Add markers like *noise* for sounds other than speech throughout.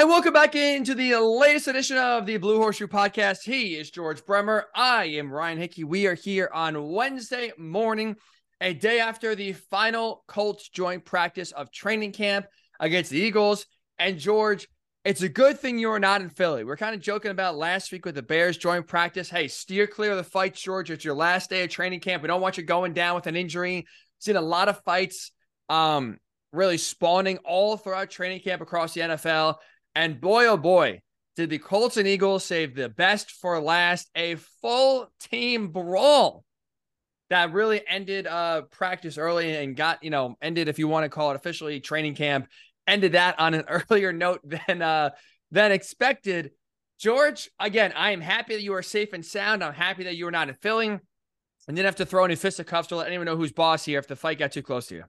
And welcome back into the latest edition of the Blue Horseshoe Podcast. He is George Bremer. I am Ryan Hickey. We are here on Wednesday morning, a day after the final Colts joint practice of training camp against the Eagles. And George, it's a good thing you're not in Philly. We're kind of joking about last week with the Bears joint practice. Hey, steer clear of the fights, George. It's your last day of training camp. We don't want you going down with an injury. Seen a lot of fights um, really spawning all throughout training camp across the NFL. And boy, oh boy, did the Colts and Eagles save the best for last, a full team brawl that really ended uh practice early and got, you know, ended, if you want to call it officially, training camp, ended that on an *laughs* earlier note than uh than expected. George, again, I am happy that you are safe and sound. I'm happy that you are not in Philly and didn't have to throw any fisticuffs to let anyone know who's boss here if the fight got too close to you.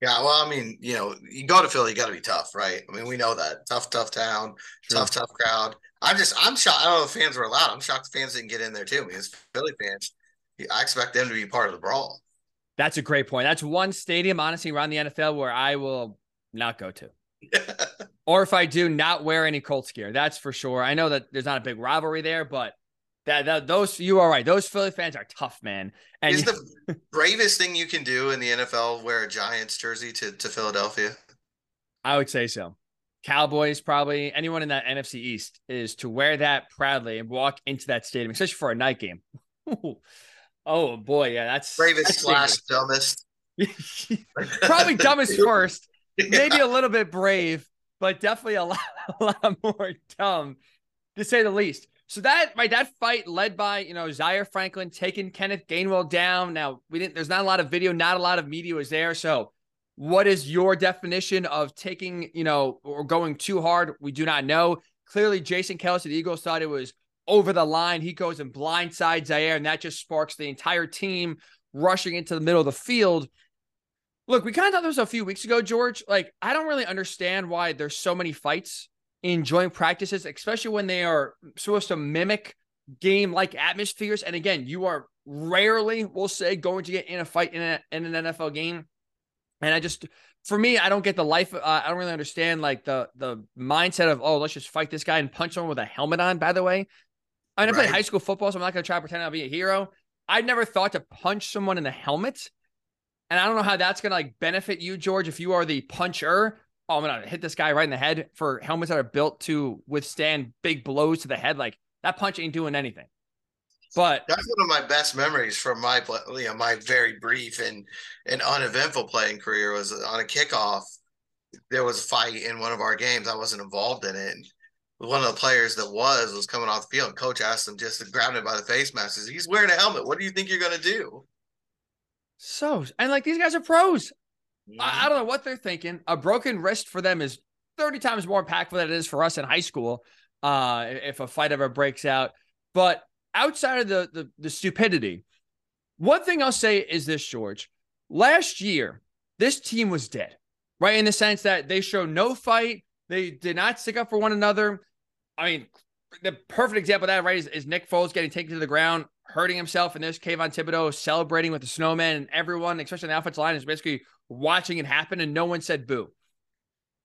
Yeah, well, I mean, you know, you go to Philly, you got to be tough, right? I mean, we know that tough, tough town, True. tough, tough crowd. I'm just, I'm shocked. I don't know if fans were allowed. I'm shocked the fans didn't get in there too. Because Philly fans, I expect them to be part of the brawl. That's a great point. That's one stadium, honestly, around the NFL where I will not go to. *laughs* or if I do, not wear any Colts gear. That's for sure. I know that there's not a big rivalry there, but that, that those you are right. Those Philly fans are tough, man. And is the *laughs* bravest thing you can do in the NFL wear a Giants jersey to to Philadelphia? I would say so. Cowboys, probably anyone in that NFC East is to wear that proudly and walk into that stadium, especially for a night game. oh boy, yeah, that's bravest that's slash dumbest. *laughs* probably dumbest *laughs* first, maybe a little bit brave, but definitely a lot, a lot more dumb, to say the least. So that right, that fight led by you know Zaire Franklin taking Kenneth Gainwell down. Now we didn't. There's not a lot of video, not a lot of media was there. So, what is your definition of taking you know or going too hard? We do not know. Clearly, Jason Kelce, the Eagles, thought it was over the line. He goes and blindsides Zaire, and that just sparks the entire team rushing into the middle of the field. Look, we kind of thought this a few weeks ago, George. Like, I don't really understand why there's so many fights in joint practices, especially when they are supposed to mimic game like atmospheres. And again, you are rarely, we'll say, going to get in a fight in, a, in an NFL game. And I just, for me, I don't get the life. Uh, I don't really understand like the the mindset of oh, let's just fight this guy and punch someone with a helmet on. By the way, I mean, right. I played high school football, so I'm not going to try to pretend I'll be a hero. I never thought to punch someone in the helmet, and I don't know how that's going to like benefit you, George, if you are the puncher oh, I'm gonna hit this guy right in the head for helmets that are built to withstand big blows to the head. Like that punch ain't doing anything. But that's one of my best memories from my you know my very brief and and uneventful playing career was on a kickoff. There was a fight in one of our games. I wasn't involved in it. One of the players that was was coming off the field. Coach asked him just to grab him by the face mask. Says, He's wearing a helmet. What do you think you're gonna do? So and like these guys are pros. I, I, don't know what they're thinking. A broken wrist for them is 30 times more impactful than it is for us in high school. Uh, if a fight ever breaks out. But outside of the, the, the stupidity, one thing I'll say is this, George. Last year, this team was dead, right? In the sense that they showed no fight. They did not stick up for one another. I mean, the perfect example of that, right, is, is Nick Foles getting taken to the ground, hurting himself, and there's Kayvon Thibodeaux celebrating with the snowman, and everyone, especially the offensive line, is basically watching it happen, and no one said boo.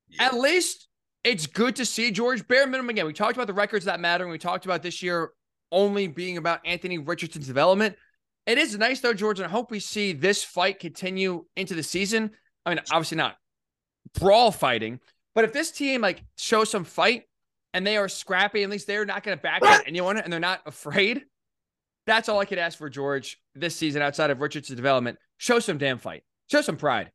Yeah. At least it's good to see George. Bare minimum again. We talked about the records that matter, and we talked about this year only being about Anthony Richardson's development. It is nice though, George, and I hope we see this fight continue into the season. I mean, obviously not brawl fighting, but if this team like shows some fight and they are scrappy, at least they're not going to back at anyone and they're not afraid. That's all I could ask for George this season outside of Richardson's development. Show some damn fight. Show some pride.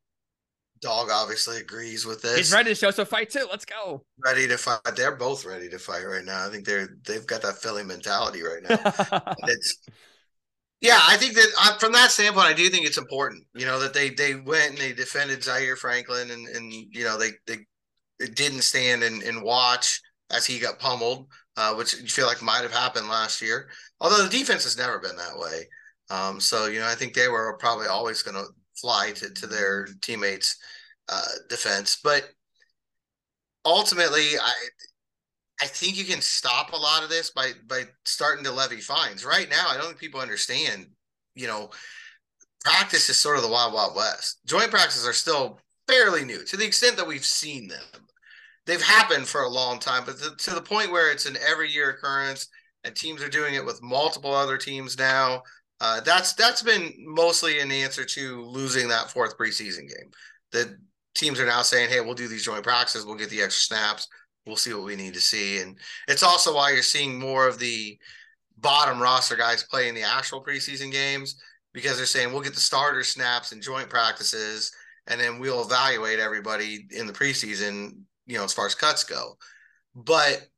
Dog obviously agrees with this. He's ready to show some fight too. Let's go. Ready to fight. They're both ready to fight right now. I think they're they've got that Philly mentality right now. *laughs* it's yeah, I think that uh, from that standpoint, I do think it's important. You know that they they went and they defended Zaire Franklin, and and you know they they, they didn't stand and, and watch as he got pummeled, uh, which you feel like might have happened last year. Although the defense has never been that way. Um, so you know, I think they were probably always going to fly to, to their teammates' uh, defense. But ultimately, I I think you can stop a lot of this by by starting to levy fines. Right now, I don't think people understand. You know, practice is sort of the wild wild west. Joint practices are still fairly new to the extent that we've seen them. they've happened for a long time, but to the point where it's an every year occurrence and teams are doing it with multiple other teams now. Uh, that's that's been mostly an answer to losing that fourth preseason game. The teams are now saying, "Hey, we'll do these joint practices. We'll get the extra snaps. We'll see what we need to see." And it's also why you're seeing more of the bottom roster guys play in the actual preseason games because they're saying we'll get the starter snaps and joint practices, and then we'll evaluate everybody in the preseason. You know, as far as cuts go, but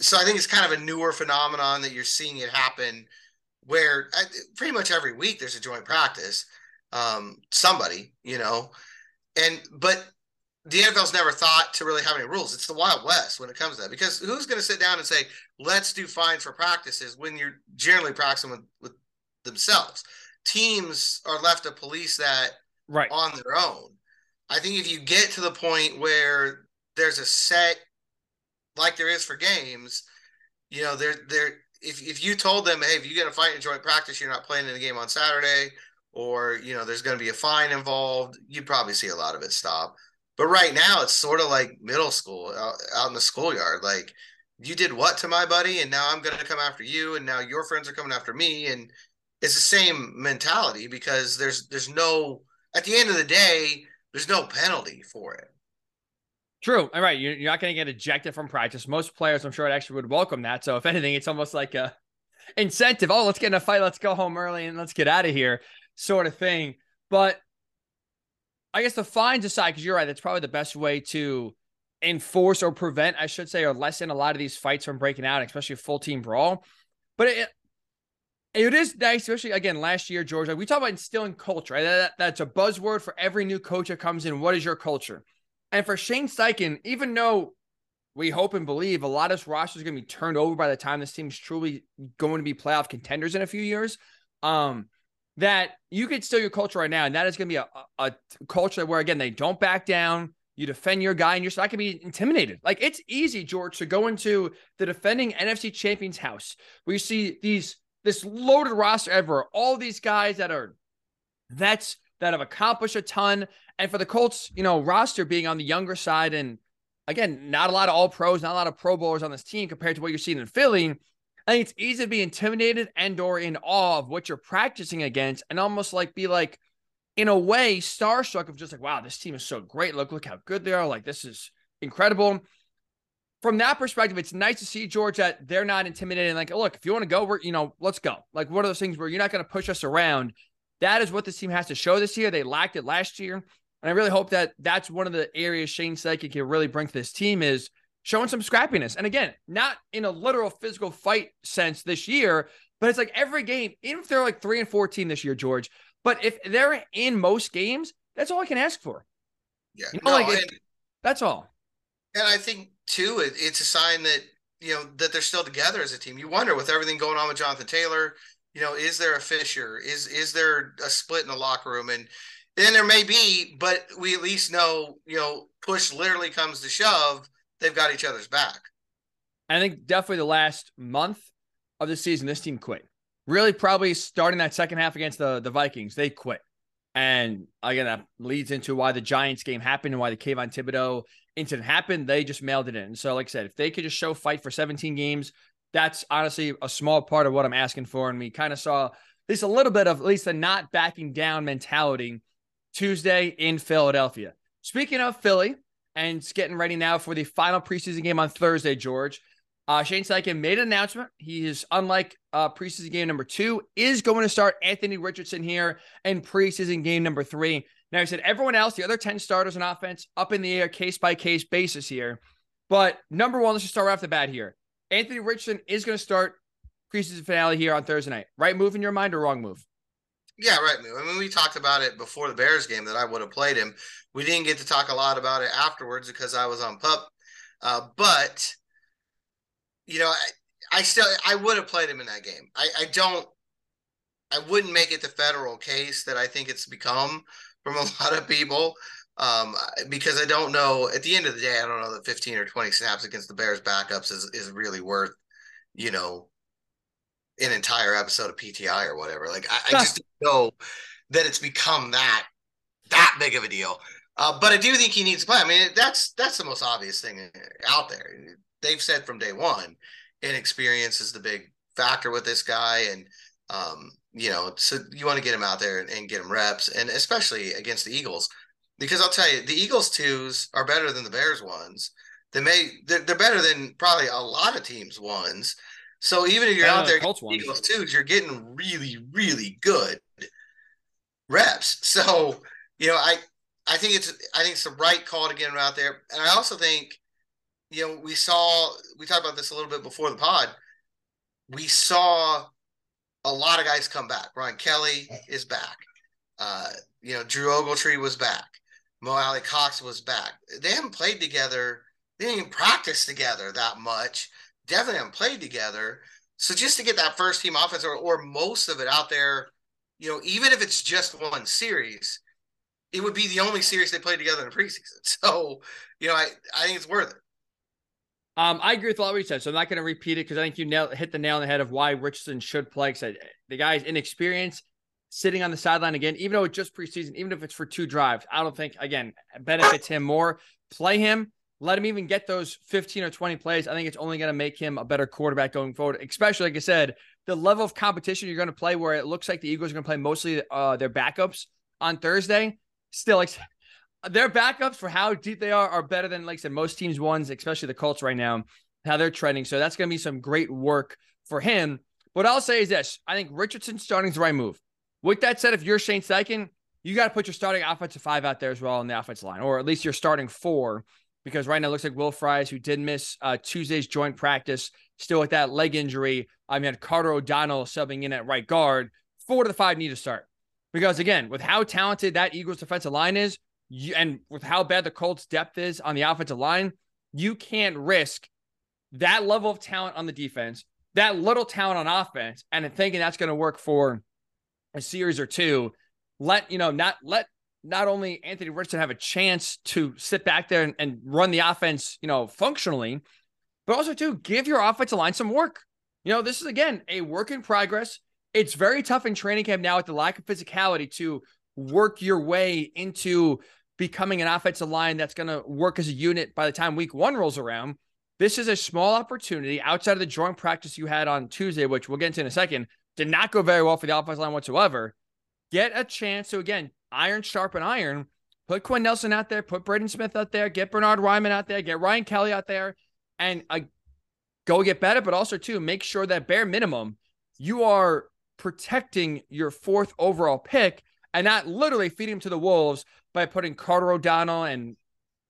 so I think it's kind of a newer phenomenon that you're seeing it happen where I, pretty much every week there's a joint practice. Um, somebody, you know, and but the NFL's never thought to really have any rules. It's the Wild West when it comes to that because who's going to sit down and say, let's do fines for practices when you're generally practicing with, with themselves? Teams are left to police that right on their own. I think if you get to the point where there's a set like there is for games, you know, there there if if you told them, hey, if you get a fight in joint practice, you're not playing in the game on Saturday, or you know, there's going to be a fine involved, you'd probably see a lot of it stop. But right now, it's sort of like middle school out, out in the schoolyard. Like, you did what to my buddy, and now I'm going to come after you, and now your friends are coming after me, and it's the same mentality because there's there's no at the end of the day, there's no penalty for it. True. All right. You're, not going to get ejected from practice. Most players, I'm sure, actually would welcome that. So, if anything, it's almost like a incentive. Oh, let's get in a fight. Let's go home early and let's get out of here, sort of thing. But I guess the fines aside, because you're right, that's probably the best way to enforce or prevent, I should say, or lessen a lot of these fights from breaking out, especially a full team brawl. But it, it is nice, especially again last year, George. We talk about instilling culture. Right? That, that's a buzzword for every new coach that comes in. What is your culture? And for Shane Steichen, even though we hope and believe a lot of this roster is going to be turned over by the time this team is truly going to be playoff contenders in a few years, um, that you could steal your culture right now. And that is going to be a, a, culture where, again, they don't back down. You defend your guy, and you're not going to be intimidated. Like it's easy, George, to go into the defending NFC champions house where you see these this loaded roster ever, all these guys that are vets that have accomplished a ton. And for the Colts, you know, roster being on the younger side, and again, not a lot of all pros, not a lot of pro bowlers on this team compared to what you're seeing in Philly. I think it's easy to be intimidated and or in awe of what you're practicing against and almost like be like, in a way, starstruck of just like, wow, this team is so great. Look, look how good they are. Like, this is incredible. From that perspective, it's nice to see George that they're not intimidated. Like, look, if you want to go, we're, you know, let's go. Like, one of those things where you're not going to push us around. That is what this team has to show this year. They lacked it last year. And I really hope that that's one of the areas Shane Steichen can really bring to this team is showing some scrappiness. And again, not in a literal physical fight sense this year, but it's like every game, even if they're like three and 14 this year, George, but if they're in most games, that's all I can ask for. Yeah. You know, no, like it, that's all. And I think too, it, it's a sign that, you know, that they're still together as a team. You wonder with everything going on with Jonathan Taylor, you know, is there a fissure? Is is there a split in the locker room? And then there may be, but we at least know, you know, push literally comes to shove, they've got each other's back. I think definitely the last month of the season, this team quit. Really, probably starting that second half against the, the Vikings, they quit. And again, that leads into why the Giants game happened and why the Kayvon Thibodeaux incident happened. They just mailed it in. So, like I said, if they could just show fight for 17 games, that's honestly a small part of what I'm asking for. And we kind of saw at least a little bit of at least a not backing down mentality Tuesday in Philadelphia. Speaking of Philly, and it's getting ready now for the final preseason game on Thursday, George. Uh, Shane Steichen made an announcement. He is, unlike uh, preseason game number two, is going to start Anthony Richardson here in preseason game number three. Now, he said everyone else, the other 10 starters on offense, up in the air, case by case basis here. But number one, let's just start right off the bat here. Anthony Richardson is going to start preseason finale here on Thursday night. Right move in your mind or wrong move? Yeah, right. Move. I mean, we talked about it before the Bears game that I would have played him. We didn't get to talk a lot about it afterwards because I was on pup. Uh, but you know, I, I, still I would have played him in that game. I, I don't. I wouldn't make it the federal case that I think it's become from a *laughs* lot of people um, because I don't know. At the end of the day, I don't know that 15 or 20 snaps against the Bears backups is is really worth, you know, an entire episode of PTI or whatever. Like I, I just know that it's become that that big of a deal. Uh, but I do think he needs to play. I mean, that's that's the most obvious thing out there. They've said from day one, inexperience is the big factor with this guy, and um, you know, so you want to get him out there and, and get him reps, and especially against the Eagles, because I'll tell you, the Eagles twos are better than the Bears ones. They may they're, they're better than probably a lot of teams ones. So even if you're out there Colts Eagles twos, you're getting really really good reps. *laughs* So you know, I I think it's I think it's the right call to get him out there, and I also think you know we saw we talked about this a little bit before the pod. We saw a lot of guys come back. Ryan Kelly is back. Uh, you know, Drew Ogletree was back. Mo Alie-Cox was back. They haven't played together. They didn't even practice together that much. Definitely haven't played together. So just to get that first team offense or, or most of it out there, you know, even if it's just one series, it would be the only series they played together in the preseason. *laughs* So, you know, I, I think it's worth it. Um, I agree with all what you said, so I'm not going to repeat it because I think you nail, hit the nail on the head of why Richardson should play. Because the guy's inexperienced, sitting on the sideline again, even though it's just preseason, even if it's for two drives, I don't think again benefits him more. Play him, let him even get those 15 or 20 plays. I think it's only going to make him a better quarterback going forward. Especially like I said, the level of competition you're going to play, where it looks like the Eagles are going to play mostly uh, their backups on Thursday. Still, like their backups for how deep they are are better than like I said most teams ones, especially the Colts right now, how they're trending. So that's going to be some great work for him. What I'll say is this: I think Richardson starting is the right move. With that said, if you're Shane Steichen, you got to put your starting offensive five out there as well on the offensive line, or at least your starting four, because right now it looks like Will Fries, who did miss uh, Tuesday's joint practice, still with that leg injury. I mean, Carter O'Donnell subbing in at right guard. Four to the five need to start. Because again, with how talented that Eagles defensive line is, you, and with how bad the Colts depth is on the offensive line, you can't risk that level of talent on the defense, that little talent on offense, and thinking that's going to work for a series or two. Let you know, not let not only Anthony Richardson have a chance to sit back there and, and run the offense, you know, functionally, but also to give your offensive line some work. You know, this is again a work in progress. It's very tough in training camp now with the lack of physicality to work your way into becoming an offensive line that's going to work as a unit by the time week one rolls around. This is a small opportunity outside of the joint practice you had on Tuesday, which we'll get into in a second. Did not go very well for the offensive line whatsoever. Get a chance to, again, iron sharpen iron. Put Quenton Nelson out there, put Braden Smith out there, get Bernard Raimann out there, get Ryan Kelly out there, and uh, go get better. But also, too, make sure that bare minimum, you are protecting your fourth overall pick and not literally feeding him to the wolves by putting Carter O'Donnell and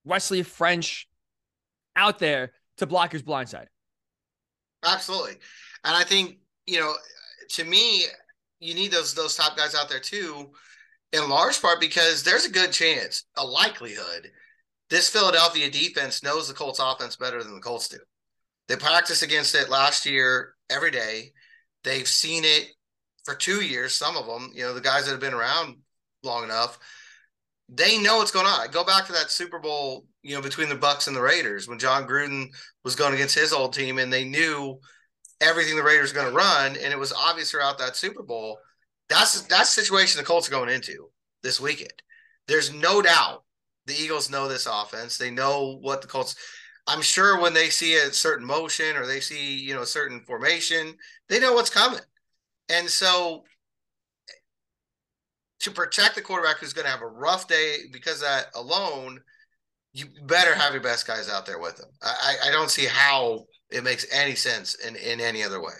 Wesley French out there to block his blind side. Absolutely. And I think, you know, to me, you need those those top guys out there too, in large part because there's a good chance, a likelihood, this Philadelphia defense knows the Colts offense better than the Colts do. They practiced against it last year every day. They've seen it for two years, some of them, you know, the guys that have been around long enough, they know what's going on. go back to that Super Bowl, you know, between the Bucks and the Raiders when Jon Gruden was going against his old team and they knew everything the Raiders going to run, and it was obvious throughout that Super Bowl. That's that's the situation the Colts are going into this weekend. There's no doubt the Eagles know this offense. They know what the Colts. I'm sure when they see a certain motion or they see you know a certain formation, they know what's coming. And so to protect the quarterback who's going to have a rough day because that alone, you better have your best guys out there with them. I, I don't see how it makes any sense in, in any other way.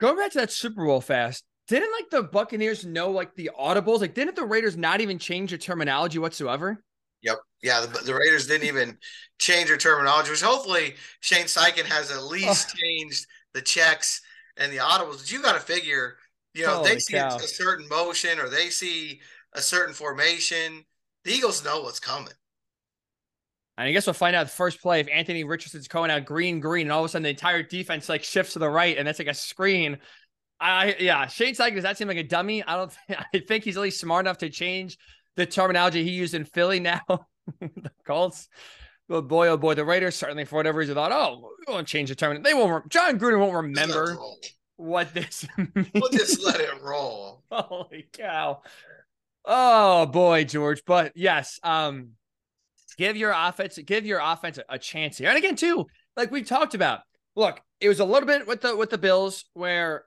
Going back to that Super Bowl fast, didn't like the Buccaneers know like the audibles? Like, didn't the Raiders not even change their terminology whatsoever? Yep. Yeah. The, the Raiders didn't even change their terminology, which hopefully Shane Steichen has at least oh. changed the checks and the audibles. But you got to figure, you know, Holy they see a, a certain motion or they see a certain formation. The Eagles know what's coming. And I guess we'll find out the first play if Anthony Richardson's going out green, green, and all of a sudden the entire defense like shifts to the right, and that's like a screen. I yeah, Shane Steichen does that seem like a dummy? I don't. *laughs* I think he's at least smart enough to change the terminology he used in Philly now. *laughs* the Colts. But boy, oh boy, the Raiders certainly for whatever reason thought, oh, we won't change the terminology. They won't. Jon Gruden won't remember what this. *laughs* Means. We'll just let it roll. Holy cow! Oh boy, George. But yes, um, give your offense, give your offense a, chance here. And again, too, like we've talked about, look, it was a little bit with the with the Bills where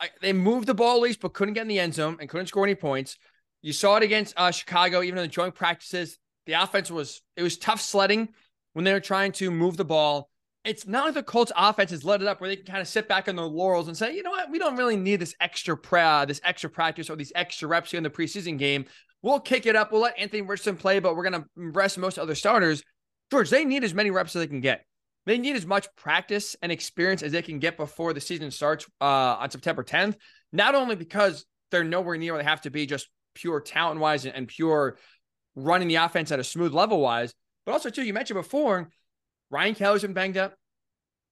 I, they moved the ball at least, but couldn't get in the end zone and couldn't score any points. You saw it against uh, Chicago, even in the joint practices. The offense was it was tough sledding when they were trying to move the ball. It's not like the Colts offense has let it up where they can kind of sit back on their laurels and say, you know what, we don't really need this extra pra- this extra practice or these extra reps here in the preseason game. We'll kick it up. We'll let Anthony Richardson play, but we're gonna rest most other starters. George, they need as many reps as they can get. They need as much practice and experience as they can get before the season starts uh, on September 10th. Not only because they're nowhere near where they have to be, just pure talent wise and pure running the offense at a smooth level wise, but also too. You mentioned before, Ryan Kelly's been banged up.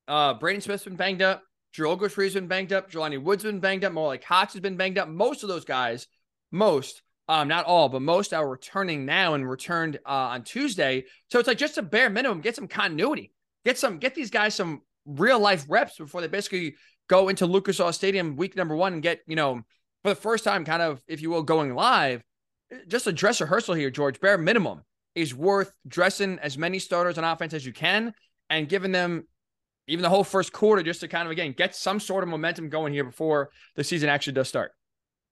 Uh, Braden Smith's been banged up. Joe Ogletree's been banged up. Jelani Woods been banged up. Mo Alie-Cox has been banged up. Most of those guys, most, um, not all, but most are returning now and returned uh, on Tuesday. So it's like just a bare minimum, get some continuity. Get some, get these guys some real life reps before they basically go into Lucas Oil Stadium week number one and get, you know, for the first time, kind of, if you will, going live. Just a dress rehearsal here, George. Bare minimum is worth dressing as many starters on offense as you can and giving them even the whole first quarter just to kind of again get some sort of momentum going here before the season actually does start.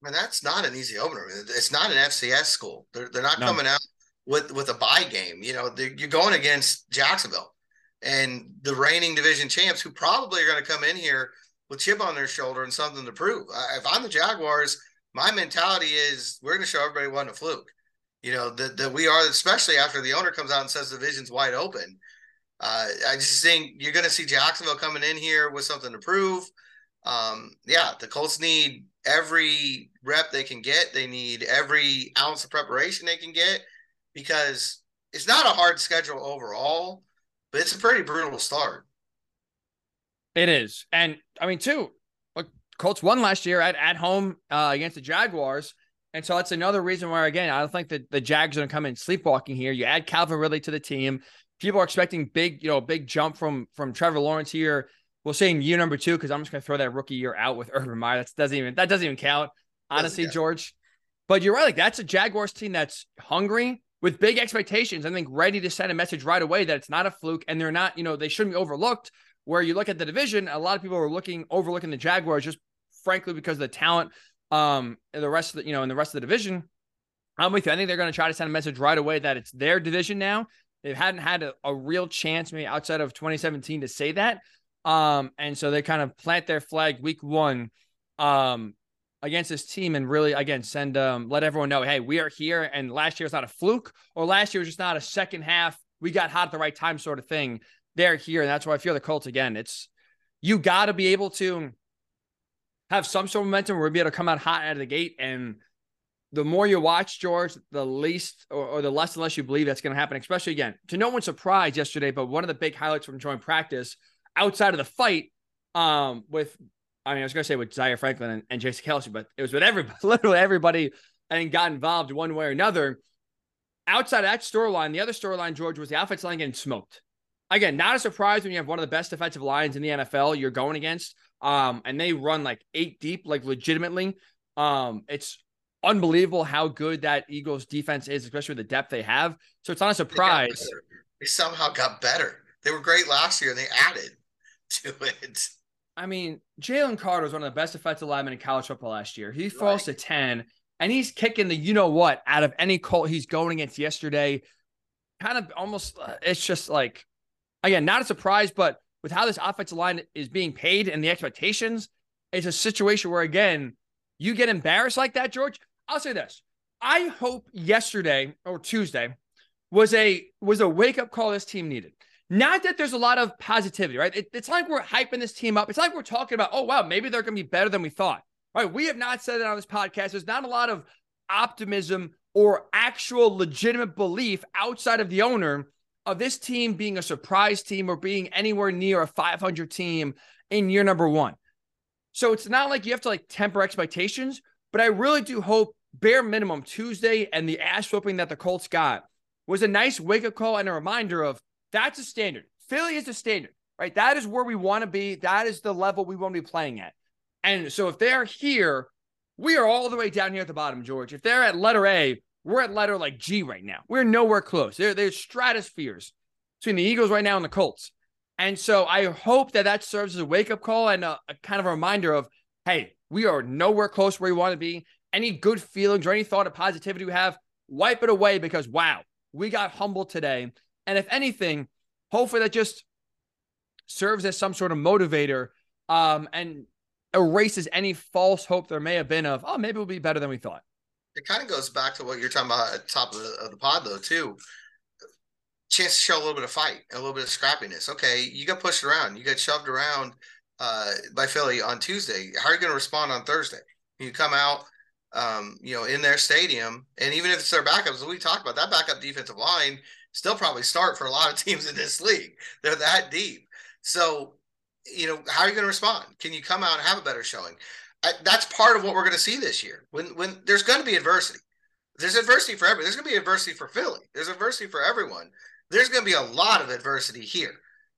I mean, that's not an easy opener. It's not an FCS school. They're, they're not no. coming out with with a bye game. You know, you're going against Jacksonville and the reigning division champs who probably are going to come in here with chip on their shoulder and something to prove. If I'm the Jaguars, my mentality is we're going to show everybody what a fluke. You know that that we are, especially after the owner comes out and says the division's wide open. Uh, I just think you're going to see Jacksonville coming in here with something to prove. Um, yeah, the Colts need every rep they can get. They need every ounce of preparation they can get because it's not a hard schedule overall but it's a pretty brutal start. It is. And I mean, too, look, Colts won last year at, at home uh, against the Jaguars. And so that's another reason why, again, I don't think that the Jags are going to come in sleepwalking here. You add Calvin Ridley to the team. People are expecting big, you know, big jump from from Trevor Lawrence here. We'll say in year number two, because I'm just going to throw that rookie year out with *laughs* Urban Meyer. That doesn't even that doesn't even count, honestly, George. But you're right. Like that's a Jaguars team that's hungry with big expectations, I think ready to send a message right away that it's not a fluke and they're not, you know, they shouldn't be overlooked. Where you look at the division, a lot of people are looking overlooking the Jaguars just frankly because of the talent um and the rest of the, you know, in the rest of the division. I'm with you. I think they're going to try to send a message right away that it's their division now. They hadn't had a, a real chance, maybe outside of 2017, to say that. Um, and so they kind of plant their flag week one. Um, against this team and really again send um let everyone know hey we are here. And last year was not a fluke or last year was just not a second half we got hot at the right time sort of thing. They're here and that's why I feel the Colts again. It's you got to be able to have some sort of momentum where we be able to come out hot out of the gate. And the more you watch George the least or, or the less and less you believe that's going to happen especially again to no one's surprise yesterday but one of the big highlights from joint practice outside of the fight um with I mean, I was going to say with Zaire Franklin and, and Jason Kelce, but it was with everybody, *laughs* literally everybody, and got involved one way or another. Outside of that storyline, the other storyline, George, was the offensive line getting smoked. Again, not a surprise when you have one of the best defensive lines in the NFL you're going against. Um, and they run like eight deep, like legitimately. Um, it's unbelievable how good that Eagles defense is, especially with the depth they have. So it's not a surprise. They, they somehow got better. They were great last year and they added to it. I mean, Jalen Carter was one of the best defensive linemen in college football last year. He falls right. to 10 and he's kicking the you know what out of any Colt he's going against yesterday. Kind of almost, uh, it's just like, again, not a surprise, but with how this offensive line is being paid and the expectations, it's a situation where, again, you get embarrassed like that, George. I'll say this. I hope yesterday or Tuesday was a was a wake up call this team needed. Not that there's a lot of positivity, right? It, it's like we're hyping this team up. It's like we're talking about, oh, wow, maybe they're going to be better than we thought, right? We have not said it on this podcast. There's not a lot of optimism or actual legitimate belief outside of the owner of this team being a surprise team or being anywhere near a 500 team in year number one. So it's not like you have to like temper expectations, but I really do hope bare minimum Tuesday and the ass whooping that the Colts got was a nice wake up call and a reminder of that's a standard. Philly is a standard, right? That is where we want to be. That is the level we want to be playing at. And so if they're here, we are all the way down here at the bottom, George. If they're at letter A, we're at letter like G right now. We're nowhere close. There, there's stratospheres between the Eagles right now and the Colts. And so I hope that that serves as a wake up call and a, a kind of a reminder of, hey, we are nowhere close where we want to be. Any good feelings or any thought of positivity we have, wipe it away because wow, we got humbled today. And if anything, hopefully that just serves as some sort of motivator um, and erases any false hope there may have been of, oh, maybe we'll be better than we thought. It kind of goes back to what you're talking about at the top of the, of the pod, though, too. Chance to show a little bit of fight, a little bit of scrappiness. Okay, you got pushed around, you got shoved around uh, by Philly on Tuesday. How are you going to respond on Thursday? You come out, um, you know, in their stadium, and even if it's their backups, we talked about that backup defensive line still probably start for a lot of *laughs* teams in this league. They're that deep. So, you know, how are you going to respond? Can you come out and have a better showing? I, that's part of what we're going to see this year. When when there's going to be adversity, there's adversity for everyone. There's going to be adversity for Philly. There's adversity for everyone. There's going to be a lot of adversity here,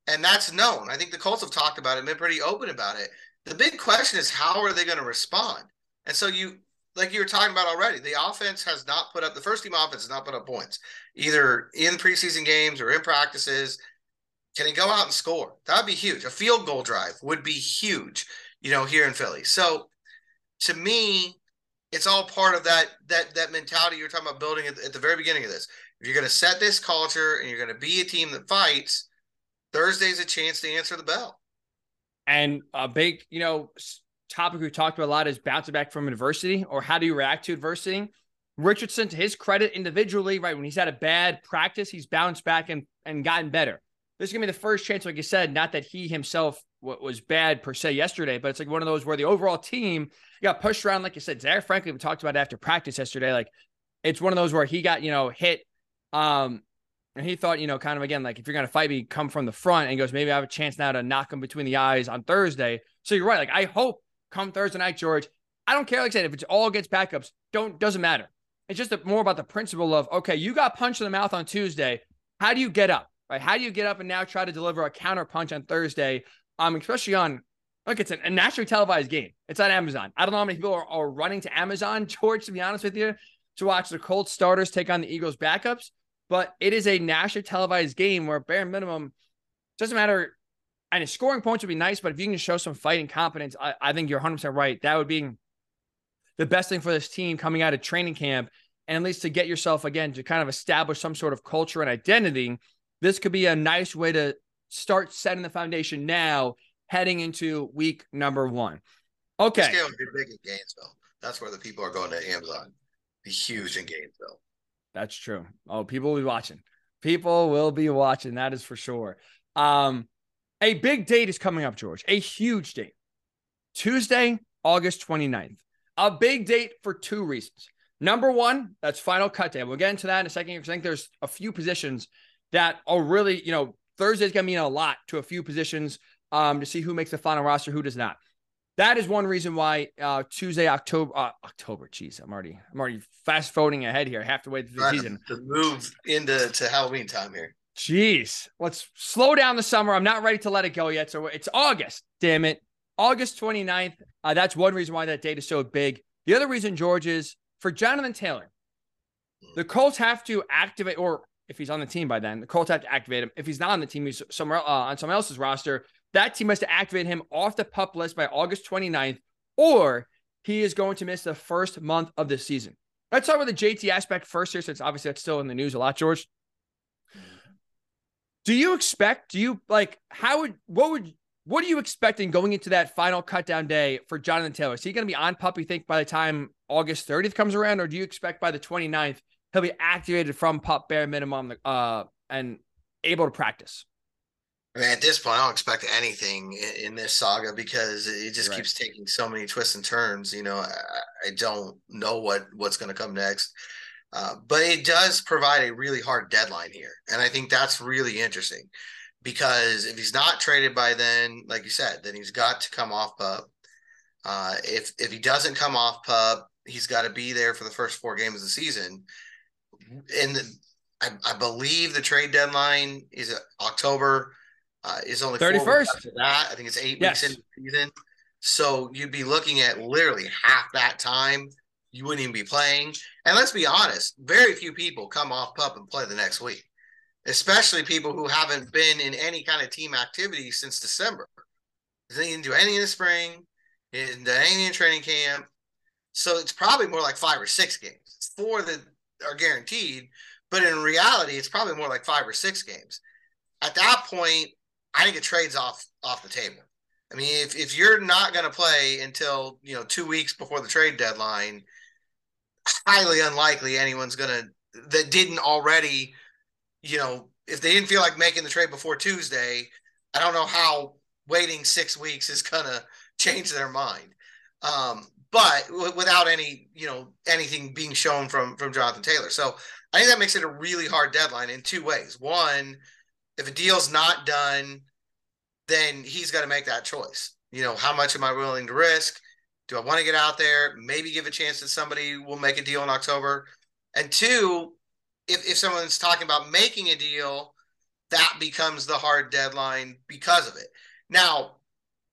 and that's known. I think the Colts have talked about it, been pretty open about it. The big question is how are they going to respond? And so you, like you were talking about already, the offense has not put up the first team offense has not put up points either in preseason games or in practices. Can he go out and score? That would be huge. A field goal drive would be huge, you know, here in Philly. So to me, it's all part of that that that mentality you're talking about building at, at the very beginning of this. If you're going to set this culture and you're going to be a team that fights, Thursday's a chance to answer the bell. And a big, you know, topic we talked about a lot is bouncing back from adversity or how do you react to adversity. Richardson, to his credit individually, right, when he's had a bad practice, he's bounced back and, and gotten better. This is going to be the first chance, like you said, not that he himself was bad per se yesterday, but it's like one of those where the overall team got pushed around, like you said. Zaire Franklin, we talked about after practice yesterday. Like it's one of those where he got, you know, hit. Um, and he thought, you know, kind of again, like if you're going to fight me, come from the front and goes, maybe I have a chance now to knock him between the eyes on Thursday. So you're right. Like I hope come Thursday night, George, I don't care. Like I said, if it's all against backups, don't, doesn't matter. It's just more about the principle of, okay, you got punched in the mouth on Tuesday. How do you get up? Right? How do you get up and now try to deliver a counter punch on Thursday? Um, especially on look, it's a nationally televised game. It's on Amazon. I don't know how many people are, are running to Amazon, *laughs* George, to be honest with you, to watch the Colts starters take on the Eagles backups. But it is a nationally televised game where bare minimum doesn't matter. And scoring points would be nice, but if you can show some fighting competence, I, I think you're 100% right. That would be the best thing for this team coming out of training camp. And at least to get yourself again to kind of establish some sort of culture and identity, this could be a nice way to start setting the foundation now heading into week number one. Okay. Game will be big in Gainesville. That's where the people are going to Amazon. Be huge in Gainesville. That's true. Oh, people will be watching. People will be watching. That is for sure. Um, a big date is coming up, George. A huge date. Tuesday, August 29th. A big date for two reasons. Number one, that's final cut day. We'll get into that in a second because I think there's a few positions that are really, you know, Thursday's going to mean a lot to a few positions um, to see who makes the final roster, who does not. That is one reason why uh, Tuesday, October, uh, October. Jeez, I'm already, I'm already fast forwarding ahead here. I have to wait the season to move into to Halloween time here. Jeez, let's slow down the summer. I'm not ready to let it go yet. So it's August. Damn it, August 29th. Uh, that's one reason why that date is so big. The other reason, George, is for Jonathan Taylor. The Colts have to activate, or if he's on the team by then, the Colts have to activate him. If he's not on the team, he's somewhere uh, on someone else's roster. That team has to activate him off the pup list by August 29th, or he is going to miss the first month of the season. Let's start with the JT aspect first here, since obviously that's still in the news a lot, George. Do you expect, do you like, how would, what would, what are you expecting going into that final cut down day for Jonathan Taylor? Is he going to be on pup, you think, by the time August 30th comes around, or do you expect by the 29th he'll be activated from pup bare minimum uh, and able to practice? I mean, at this point, I don't expect anything in, in this saga because it just right. keeps taking so many twists and turns. You know, I, I don't know what what's going to come next, uh, but it does provide a really hard deadline here, and I think that's really interesting because if he's not traded by then, like you said, then he's got to come off pup. Uh, if if he doesn't come off pup, he's got to be there for the first four games of the season. And the, I, I, believe the trade deadline is October. Uh, is only thirty first. That I think it's eight yes. weeks into the season. So you'd be looking at literally half that time you wouldn't even be playing. And let's be honest, very few people come off pup and play the next week, especially people who haven't been in any kind of team activity since December. They didn't do any in the spring, didn't do any in training camp. So it's probably more like five or six games. Four that are guaranteed, but in reality, it's probably more like five or six games. At that point, I think it trades off off the table. I mean, if, if you're not going to play until you know two weeks before the trade deadline, highly unlikely anyone's to that didn't already, you know, if they didn't feel like making the trade before Tuesday, I don't know how waiting six weeks is to *laughs* change their mind. Um, but w- without any, you know, anything being shown from from Jonathan Taylor, so I think that makes it a really hard deadline in two ways. One, if a deal's not done, then he's got to make that choice. You know, how much am I willing to risk? Do I want to get out there? Maybe give a chance that somebody will make a deal in October. And two, if, if someone's talking about making a deal, that becomes the hard deadline because of it. Now,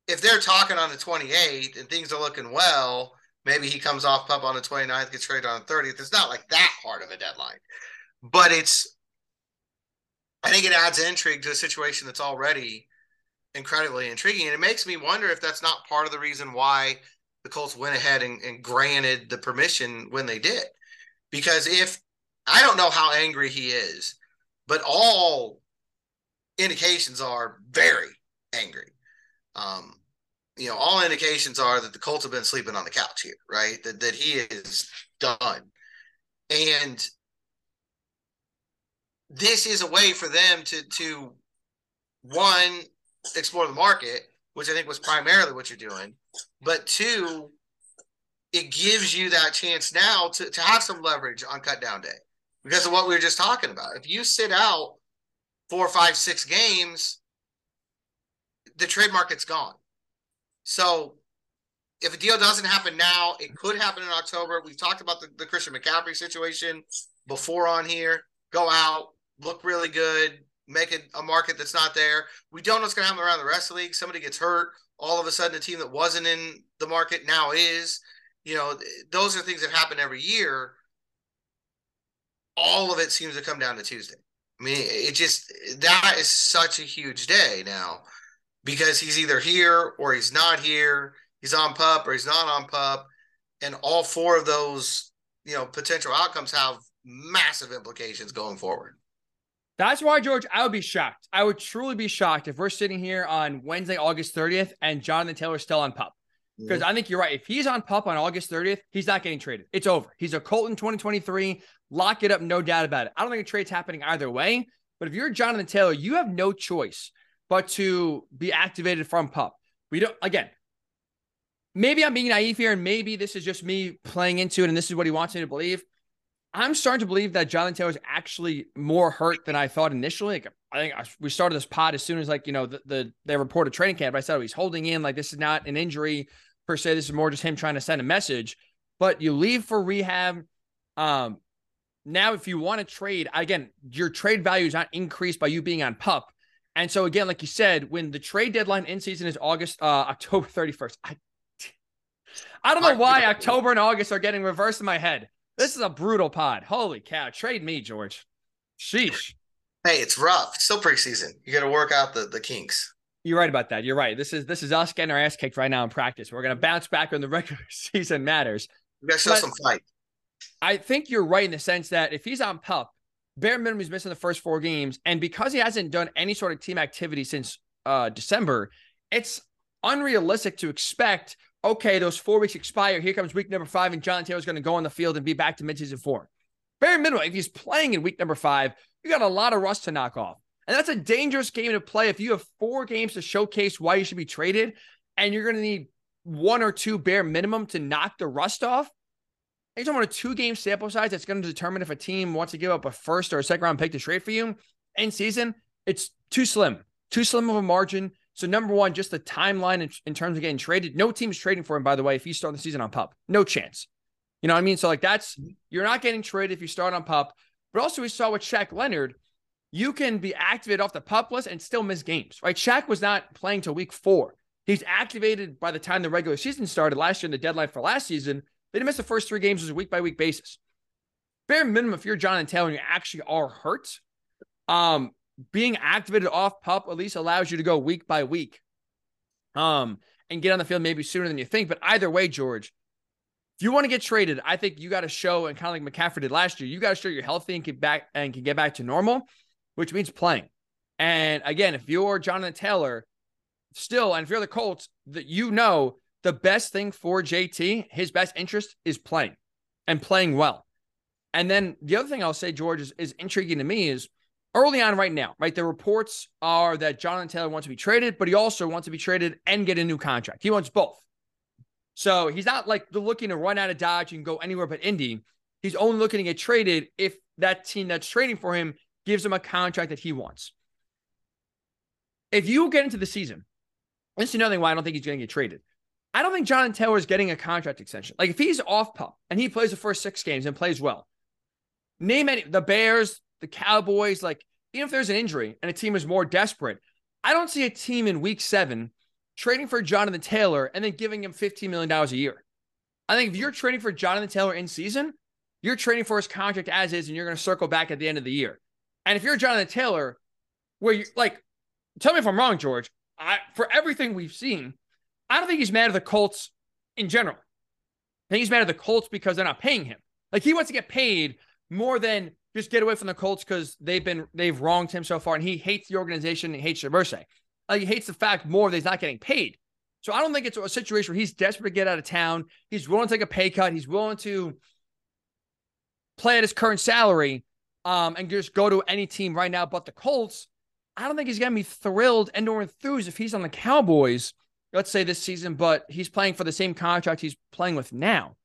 if they're talking on the 28th and things are looking well, maybe he comes off pup on the 29th, gets traded on the 30th. It's not like that hard of a deadline. But it's I think it adds intrigue to a situation that's already incredibly intriguing. And it makes me wonder if that's not part of the reason why the Colts went ahead and, and granted the permission when they did. Because if I don't know how angry he is, but all indications are very angry. Um, you know, all indications are that the Colts have been sleeping on the couch here, right? That that he is done. And this is a way for them to to one explore the market, which I think was primarily what you're doing, but two, it gives you that chance now to, to have some leverage on cut down day because of what we were just talking about. If you sit out four, five, six games, the trade market's gone. So if a deal doesn't happen now, it could happen in October. We've talked about the, the Christian McCaffrey situation before on here. Go out, look really good, make it a market that's not there. We don't know what's going to happen around the rest of the league. Somebody gets hurt. All of a sudden, a team that wasn't in the market now is. You know, those are things that happen every year. All of it seems to come down to Tuesday. I mean, it just that is such a huge day now because he's either here or he's not here. He's on pup or he's not on pup, and all four of those, you know, potential outcomes have massive implications going forward. That's why, George, I would be shocked. I would truly be shocked if we're sitting here on Wednesday, August 30th, and Jonathan Taylor's still on pup. Because mm-hmm. I think you're right. If he's on pup on August 30th, he's not getting traded. It's over. He's a Colton 2023. Lock it up, no doubt about it. I don't think a trade's happening either way. But if you're Jonathan Taylor, you have no choice but to be activated from pup. We don't, again, maybe I'm being naive here, and maybe this is just me playing into it, and this is what he wants me to believe. I'm starting to believe that Jonathan Taylor is actually more hurt than I thought initially. Like, I think we started this pod as soon as like you know the, the they reported training camp. I said oh, he's holding in like this is not an injury per se. This is more just him trying to send a message. But you leave for rehab. Um, now if you want to trade again, your trade value is not increased by you being on pup. And so again, like you said, when the trade deadline in season is August, uh, *laughs* October 31st. I, I don't know why October and August are getting reversed in my head. This is a brutal pod. Holy cow. Trade me, George. Sheesh. Hey, it's rough. It's still preseason. You got to work out the, the kinks. You're right about that. You're right. This is this is us getting our ass kicked right now in practice. We're gonna bounce back when the *laughs* regular season matters. We gotta show but some fight. I think you're right in the sense that if he's on pup, bare minimum he's missing the first four games, and because he hasn't done any sort of team activity since uh December, it's unrealistic to expect okay, those four weeks expire. Here comes week number five, and John Taylor's going to go on the field and be back to midseason form. Very minimum. If he's playing in week number five, you got a lot of rust to knock off. And that's a dangerous game to play if you have four games to showcase why you should be traded, and you're going to need one or two bare minimum to knock the rust off. You're talking about a two game sample size that's going to determine if a team wants to give up a first or a second round pick to trade for you in season. It's too slim, too slim of a margin. So number one, just the timeline in, in, terms of getting traded. No team's trading for him, by the way, if you start the season on pup. No chance. You know what I mean? So like that's you're not getting traded if you start on pup. But also we saw with Shaq Leonard, you can be activated off the pup list and still miss games, right? Shaq was not playing till week four. He's activated by the time the regular season started last year and the deadline for last season. They didn't miss the first three games as a week by week basis. Bare minimum, if you're Jonathan Taylor and you actually are hurt, um, being activated off pup at least allows you to go week by week um, and get on the field maybe sooner than you think. But either way, George, if you want to get traded, I think you got to show, and kind of like McCaffrey did last year, you got to show you're healthy and get back and can get back to normal, which means playing. And again, if you're Jonathan Taylor, still, and if you're the Colts, that you know the best thing for JT, his best interest is playing and playing well. And then the other thing I'll say, George, is, is intriguing to me is early on right now, right? The reports are that Jonathan Taylor wants to be traded, but he also wants to be traded and get a new contract. He wants both. So he's not like looking to run out of Dodge and go anywhere but Indy. He's only looking to get traded if that team that's trading for him gives him a contract that he wants. If you get into the season, this is another thing why I don't think he's going to get traded. I don't think Jonathan Taylor is getting a contract extension. Like if he's off pup and he plays the first six games and plays well, name any the Bears, the Cowboys, like even if there's an injury and a team is more desperate, I don't see a team in week seven trading for Jonathan Taylor and then giving him $15 million a year. I think if you're trading for Jonathan Taylor in season, you're trading for his contract as is, and you're going to circle back at the end of the year. And if you're Jonathan Taylor, where you like, tell me if I'm wrong, George. I, for everything we've seen, I don't think he's mad at the Colts in general. I think he's mad at the Colts because they're not paying him. Like he wants to get paid more than just get away from the Colts because they've been they've wronged him so far, and he hates the organization. He hates Shabursay. Like he hates the fact more that he's not getting paid. So I don't think it's a situation where he's desperate to get out of town. He's willing to take a pay cut. He's willing to play at his current salary um, and just go to any team right now but the Colts. I don't think he's gonna be thrilled and or enthused if he's on the Cowboys, let's say this season, but he's playing for the same contract he's playing with now.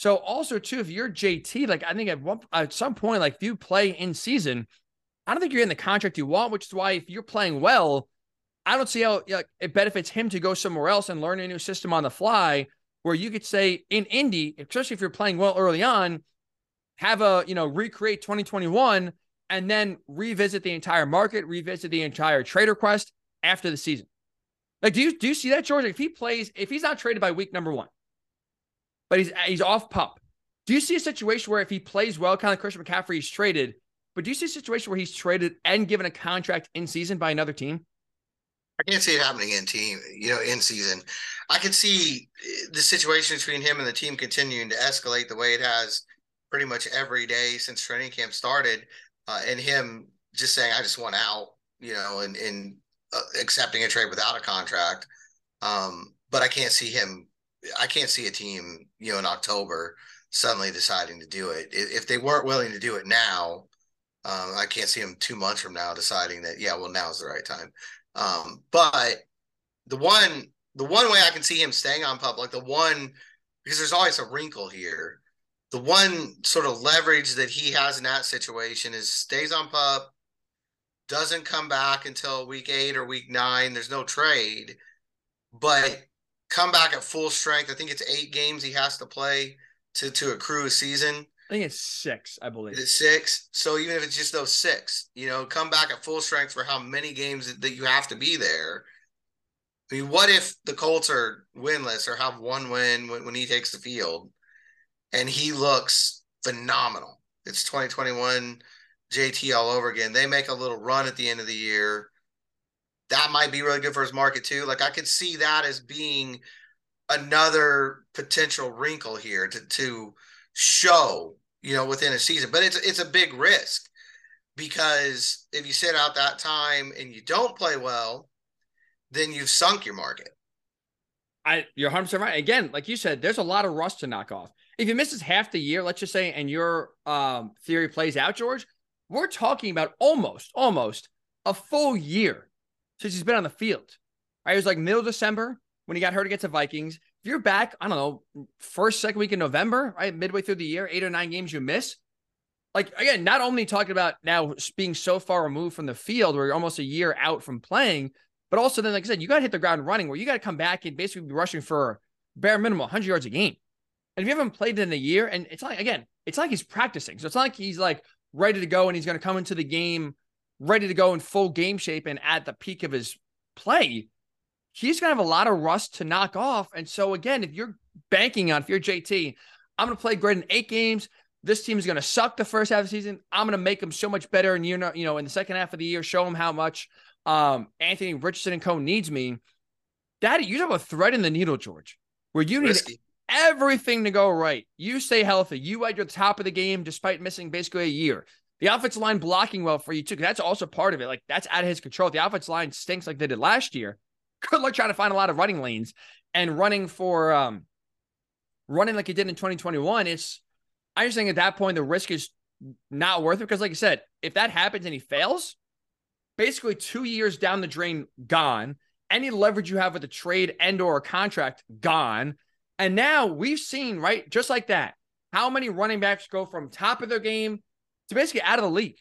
So also too, if you're JT, like I think at one at some point, like if you play in season, I don't think you're in the contract you want, which is why if you're playing well, I don't see how like, it benefits him to go somewhere else and learn a new system on the fly. Where you could say in Indy, especially if you're playing well early on, have a you know recreate 2021 and then revisit the entire market, revisit the entire trade request after the season. Like, do you do you see that, George? If he plays, if he's not traded by week number one, but he's he's off pup. Do you see a situation where if he plays well, kind of Christian McCaffrey, he's traded? But do you see a situation where he's traded and given a contract in season by another team? I can't see it happening in team, you know, in season. I can see the situation between him and the team continuing to escalate the way it has pretty much every day since training camp started, uh, and him just saying, "I just want out," you know, and, and uh, accepting a trade without a contract. Um, but I can't see him I can't see a team, you know, in October suddenly deciding to do it. If they weren't willing to do it now, um, I can't see them two months from now deciding that, yeah, well, now's the right time. Um, but the one, the one way I can see him staying on public, the one, because there's always a wrinkle here. The one sort of leverage that he has in that situation is stays on pup, doesn't come back until week eight or week nine. There's no trade, but come back at full strength. I think it's eight games he has to play to to accrue a season. I think it's six, I believe. It's six? So even if it's just those six, you know, come back at full strength for how many games that you have to be there. I mean, what if the Colts are winless or have one win when, when he takes the field and he looks phenomenal? It's 2021 JT all over again. They make a little run at the end of the year that might be really good for his market too. Like I could see that as being another potential wrinkle here to to show, you know, within a season. But it's it's a big risk because if you sit out that time and you don't play well, then you've sunk your market. I you're 100 percent right. Again, like you said, there's a lot of rust to knock off. If he misses half the year, let's just say, and your um, theory plays out, George, we're talking about almost, almost a full year since he's been on the field. Right? It was like middle December when he got hurt against the Vikings. If you're back, I don't know, first, second week in November, right? Midway through the year, eight or nine games you miss. Like, again, not only talking about now being so far removed from the field where you're almost a year out from playing, but also then, like I said, you got to hit the ground running where you got to come back and basically be rushing for bare minimum 100 yards a game. And if you haven't played in a year, and it's like, again, it's like he's practicing. So it's not like he's like ready to go and he's going to come into the game ready to go in full game shape and at the peak of his play. he's going to have a lot of rust to knock off. And so, again, if you're banking on, if you're JT, I'm going to play great in eight games. This team is going to suck the first half of the season. I'm going to make them so much better. And, you know, you know, in the second half of the year, show them how much um, Anthony Richardson and Co needs me. Daddy, you have a thread in the needle, George, where you need Risky. everything to go right. You stay healthy. You at your top of the game despite missing basically a year. The offensive line blocking well for you too. That's also part of it. Like that's out of his control. The offensive line stinks like they did last year. *laughs* Good luck trying to find a lot of running lanes and running for um running like he did in 2021. It's I just think at that point the risk is not worth it because, like I said, if that happens and he fails, basically two years down the drain, gone. Any leverage you have with a trade and or a contract, gone. And now we've seen, right, just like that, how many running backs go from top of their game to basically out of the league.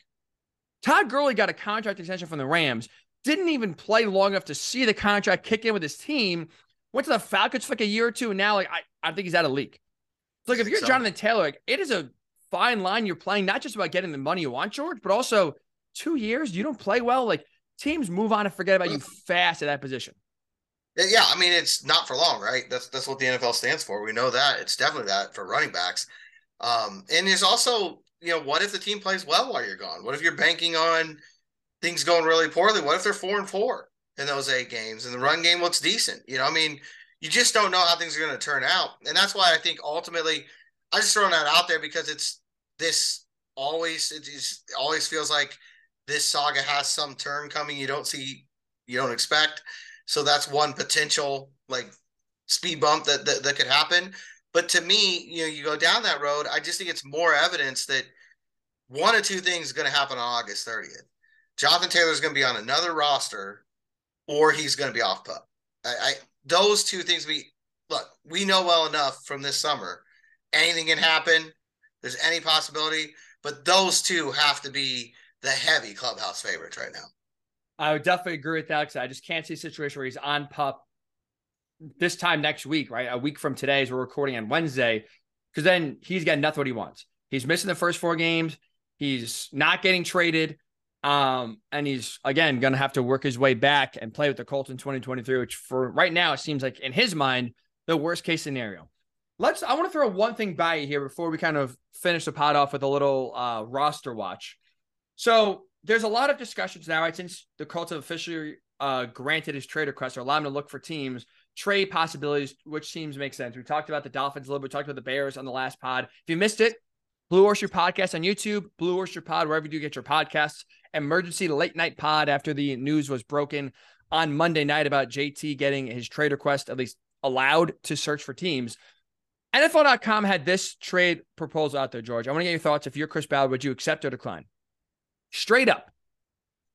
Todd Gurley got a contract extension from the Rams, didn't even play long enough to see the contract kick in with his team. Went to the Falcons for like a year or two, and now like I, I think he's out of the league. So like if you're so. Jonathan Taylor, like it is a fine line you're playing, not just about getting the money you want, George, but also two years you don't play well. Like teams move on and forget about you fast at that position. Yeah, I mean it's not for long, right? That's that's what the NFL stands for. We know that it's definitely that for running backs. Um, and there's also you know, what if the team plays well while you're gone? What if you're banking on things going really poorly? What if they're four and four in those eight games and the run game looks decent? You know, I mean, you just don't know how things are going to turn out. And that's why I think ultimately I just throwing that out there because it's this always it just always feels like this saga has some turn coming you don't see you don't expect. So that's one potential like speed bump that, that, that could happen. But to me, you know, you go down that road, I just think it's more evidence that one of two things is going to happen on August 30th. Jonathan Taylor is going to be on another roster or he's going to be off pup. I, I those two things we look, we know well enough from this summer. Anything can happen. There's any possibility, but those two have to be the heavy clubhouse favorites right now. I would definitely agree with that because I just can't see a situation where he's on pup this time next week, right? A week from today, as we're recording on Wednesday, because then he's getting nothing what he wants. He's missing the first four games. He's not getting traded. Um, and he's again gonna have to work his way back and play with the Colts in 2023, which for right now it seems like in his mind, the worst case scenario. Let's I want to throw one thing by you here before we kind of finish the pot off with a little uh roster watch. So there's a lot of discussions now, right? Since the Colts have officially uh granted his trade request or allowed him to look for teams trade possibilities, which teams make sense. We talked about the Dolphins a little bit. We talked about the Bears on the last pod. If you missed it, Blue Horseshoe Podcast on YouTube, Blue Horseshoe Pod, wherever you do get your podcasts. Emergency late night pod after the news was broken on Monday night about JT getting his trade request at least allowed to search for teams. NFL.com had this trade proposal out there, George. I want to get your thoughts. If you're Chris Ballard, would you accept or decline? Straight up,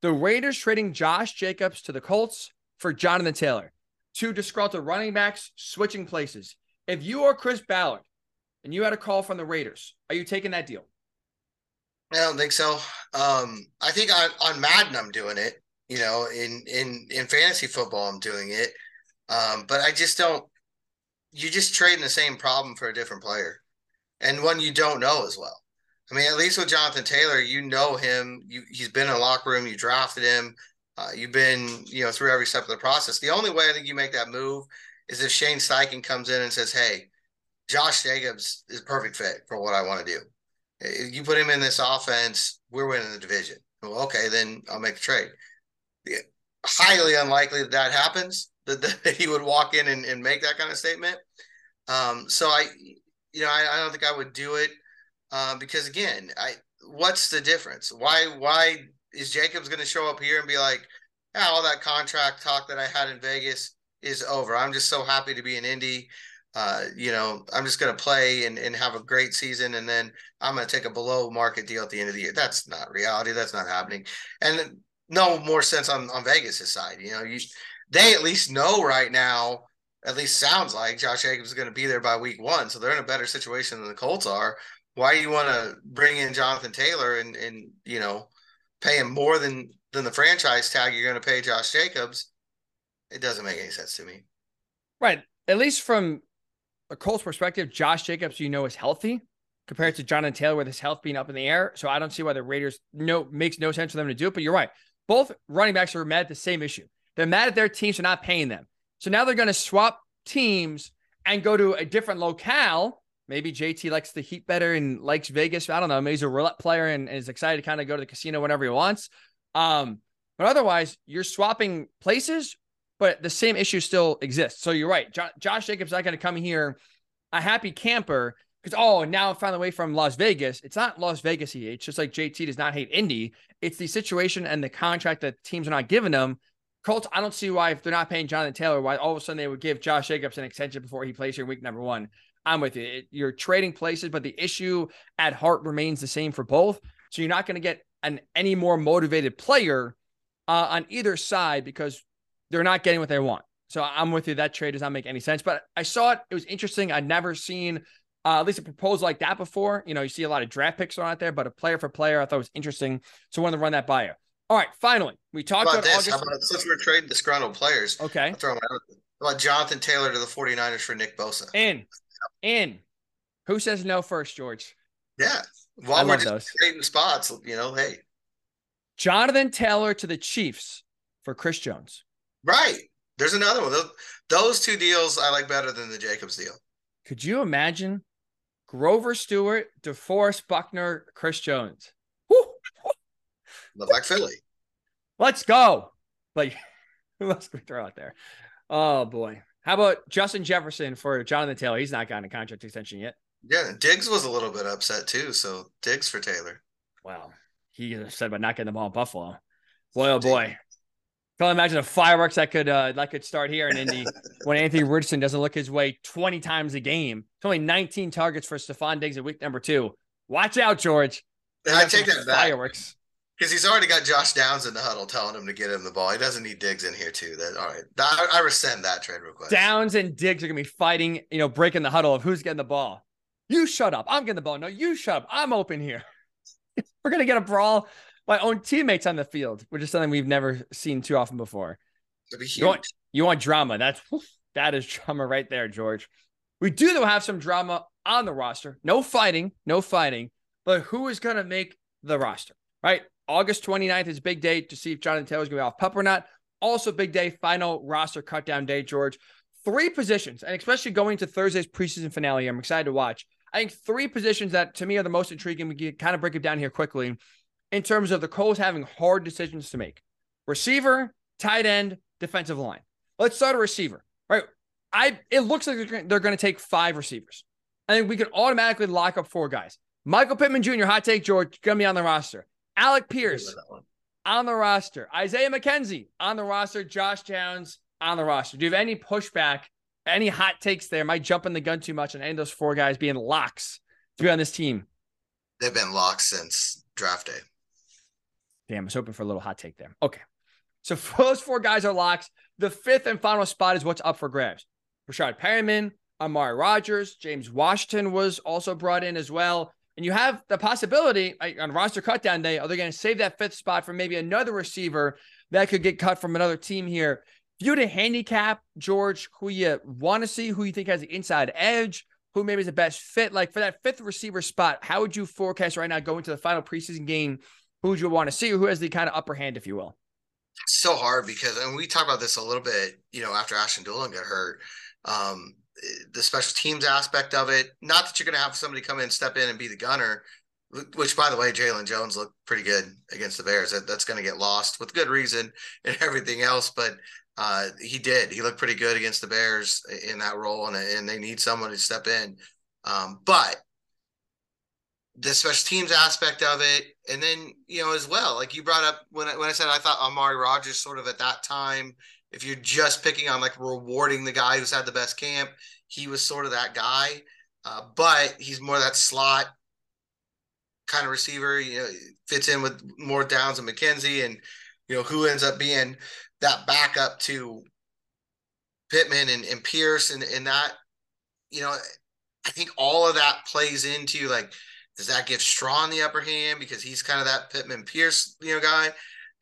the Raiders trading Josh Jacobs to the Colts for Jonathan Taylor two disgruntled running backs switching places. If you are Chris Ballard and you had a call from the Raiders, are you taking that deal? I don't think so. Um, I think on, on Madden I'm doing it. You know, in in in fantasy football I'm doing it. Um, but I just don't. You're just trading the same problem for a different player, and one you don't know as well. I mean, at least with Jonathan Taylor, you know him. You he's been in a locker room. You drafted him. Uh, you've been, you know, through every step of the process. The only way I think you make that move is if Shane Steichen comes in and says, "Hey, Josh Jacobs is perfect fit for what I want to do. If you put him in this offense, we're winning the division." Well, okay, then I'll make the trade. Highly unlikely that that happens. *laughs* That, that he would walk in and, and make that kind of statement. Um, so I, you know, I, I, don't think I would do it uh, because again, I what's the difference? Why why is Jacobs going to show up here and be like, yeah, all that contract talk that I had in Vegas is over. I'm just so happy to be in Indy. Uh, you know, I'm just going to play and, and have a great season, and then I'm going to take a below market deal at the end of the year. That's not reality. That's not happening. And no more sense on on Vegas' side. You know, you they at least know right now. At least sounds like Josh Jacobs is going to be there by week one, so they're in a better situation than the Colts are. Why do you want to bring in Jonathan Taylor and and you know paying more than than the franchise tag you're going to pay Josh Jacobs, it doesn't make any sense to me. Right. At least from a Colts perspective, Josh Jacobs, you know, is healthy compared to Jonathan Taylor with his health being up in the air. So I don't see why the Raiders no makes no sense for them to do it. But you're right. Both running backs are mad at the same issue. They're mad at their teams for not paying them. So now they're going to swap teams and go to a different locale. Maybe JT likes the heat better and likes Vegas. I don't know. Maybe he's a roulette player and is excited to kind of go to the casino whenever he wants. Um, but otherwise, you're swapping places, but the same issue still exists. So you're right. Jo- Josh Jacobs not going to come here a happy camper because oh now I'm finally away from Las Vegas. It's not Las Vegas he hates, just like JT does not hate Indy. It's the situation and the contract that teams are not giving them. Colts, I don't see why if they're not paying Jonathan Taylor, why all of a sudden they would give Josh Jacobs an extension before he plays here week number one. I'm with you. You're trading places, but the issue at heart remains the same for both. So you're not going to get an any more motivated player uh, on either side because they're not getting what they want. So I'm with you. That trade does not make any sense. But I saw it. It was interesting. I'd never seen uh, at least a proposal like that before. You know, you see a lot of draft picks on out there, but a player for player, I thought was interesting. So I wanted to run that by you. All right, finally, we talked about, about this. August. About since we're trading disgruntled players? Okay. I'll throw my How about Jonathan Taylor to the 49ers for Nick Bosa? In. In. Who says no first, George? Yeah. I While we're just those. trading spots, you know, hey. Jonathan Taylor to the Chiefs for Chris Jones. Right. There's another one. Those, those two deals I like better than the Jacobs deal. Could you imagine Grover Stewart, DeForest Buckner, Chris Jones? Woo! Look like Philly. Let's go. Like, who else can we throw out there? Oh boy. How about Justin Jefferson for Jonathan Taylor? He's not gotten a contract extension yet. Yeah. Diggs was a little bit upset too. So Diggs for Taylor. Wow. He said about not getting the ball in Buffalo. Boy, oh boy. Can't imagine the fireworks that could uh, that could start here in Indy *laughs* when Anthony Richardson doesn't look his way 20 times a game. It's only 19 targets for Stefon Diggs in week number two. Watch out, George. I take that back Fireworks. Because he's already got Josh Downs in the huddle telling him to get him the ball. He doesn't need Diggs in here too. That all right. I, I rescind that trade request. Downs and Diggs are gonna be fighting, you know, breaking the huddle of who's getting the ball. You shut up. I'm getting the ball. No, you shut up. I'm open here. *laughs* We're gonna get a brawl. My own teammates on the field, which is something we've never seen too often before. You want, you want drama? That's that is drama right there, George. We do though have some drama on the roster. No fighting, no fighting. But who is gonna make the roster? Right? August 29th is big day to see if Jonathan Taylor's gonna be off pup or not. Also, big day, final roster cut down day, George. Three positions, and especially going to Thursday's preseason finale, I'm excited to watch. I think three positions that to me are the most intriguing. We can kind of break it down here quickly in terms of the Colts having hard decisions to make. Receiver, tight end, defensive line. Let's start a receiver, right? I it looks like they're going to take five receivers. I think we can automatically lock up four guys. Michael Pittman Jr., hot take, George, going to be on the roster. Alec Pierce on the roster. Isaiah McKenzie on the roster. Josh Downs on the roster. Do you have any pushback, any hot takes there? Am I jumping the gun too much on any of those four guys being locks to be on this team. They've been locked since draft day. Damn, I was hoping for a little hot take there. Okay. So *laughs* those four guys are locks. The fifth and final spot is what's up for grabs. Breshad Perriman, Amari Rogers, James Washington was also brought in as well. And you have the possibility on roster cutdown day, are they going to save that fifth spot for maybe another receiver that could get cut from another team here? If you a handicap, George, who you want to see, who you think has the inside edge, who maybe is the best fit, like for that fifth receiver spot, how would you forecast right now going to the final preseason game? Who would you want to see, who has the kind of upper hand, if you will? So hard because, and we talked about this a little bit, you know, after Ashton Dulin got hurt. Um, the special teams aspect of it. Not that you're going to have somebody come in, step in, and be the gunner. Which, by the way, Jalen Jones looked pretty good against the Bears. That, that's going to get lost with good reason *laughs* and everything else. But uh, he did. He looked pretty good against the Bears in that role, and and they need someone to step in. Um, but the special teams aspect of it, and then you know as well, like you brought up when I, when I said I thought Amari Rogers sort of at that time if you're just picking on like rewarding the guy who's had the best camp, he was sort of that guy. Uh, but he's more that slot kind of receiver. You know, fits in with more Downs and McKenzie, and you know who ends up being that backup to Pittman and, and Pierce, and and that you know, I think all of that plays into like, does that give Strachan the upper hand because he's kind of that Pittman Pierce you know guy?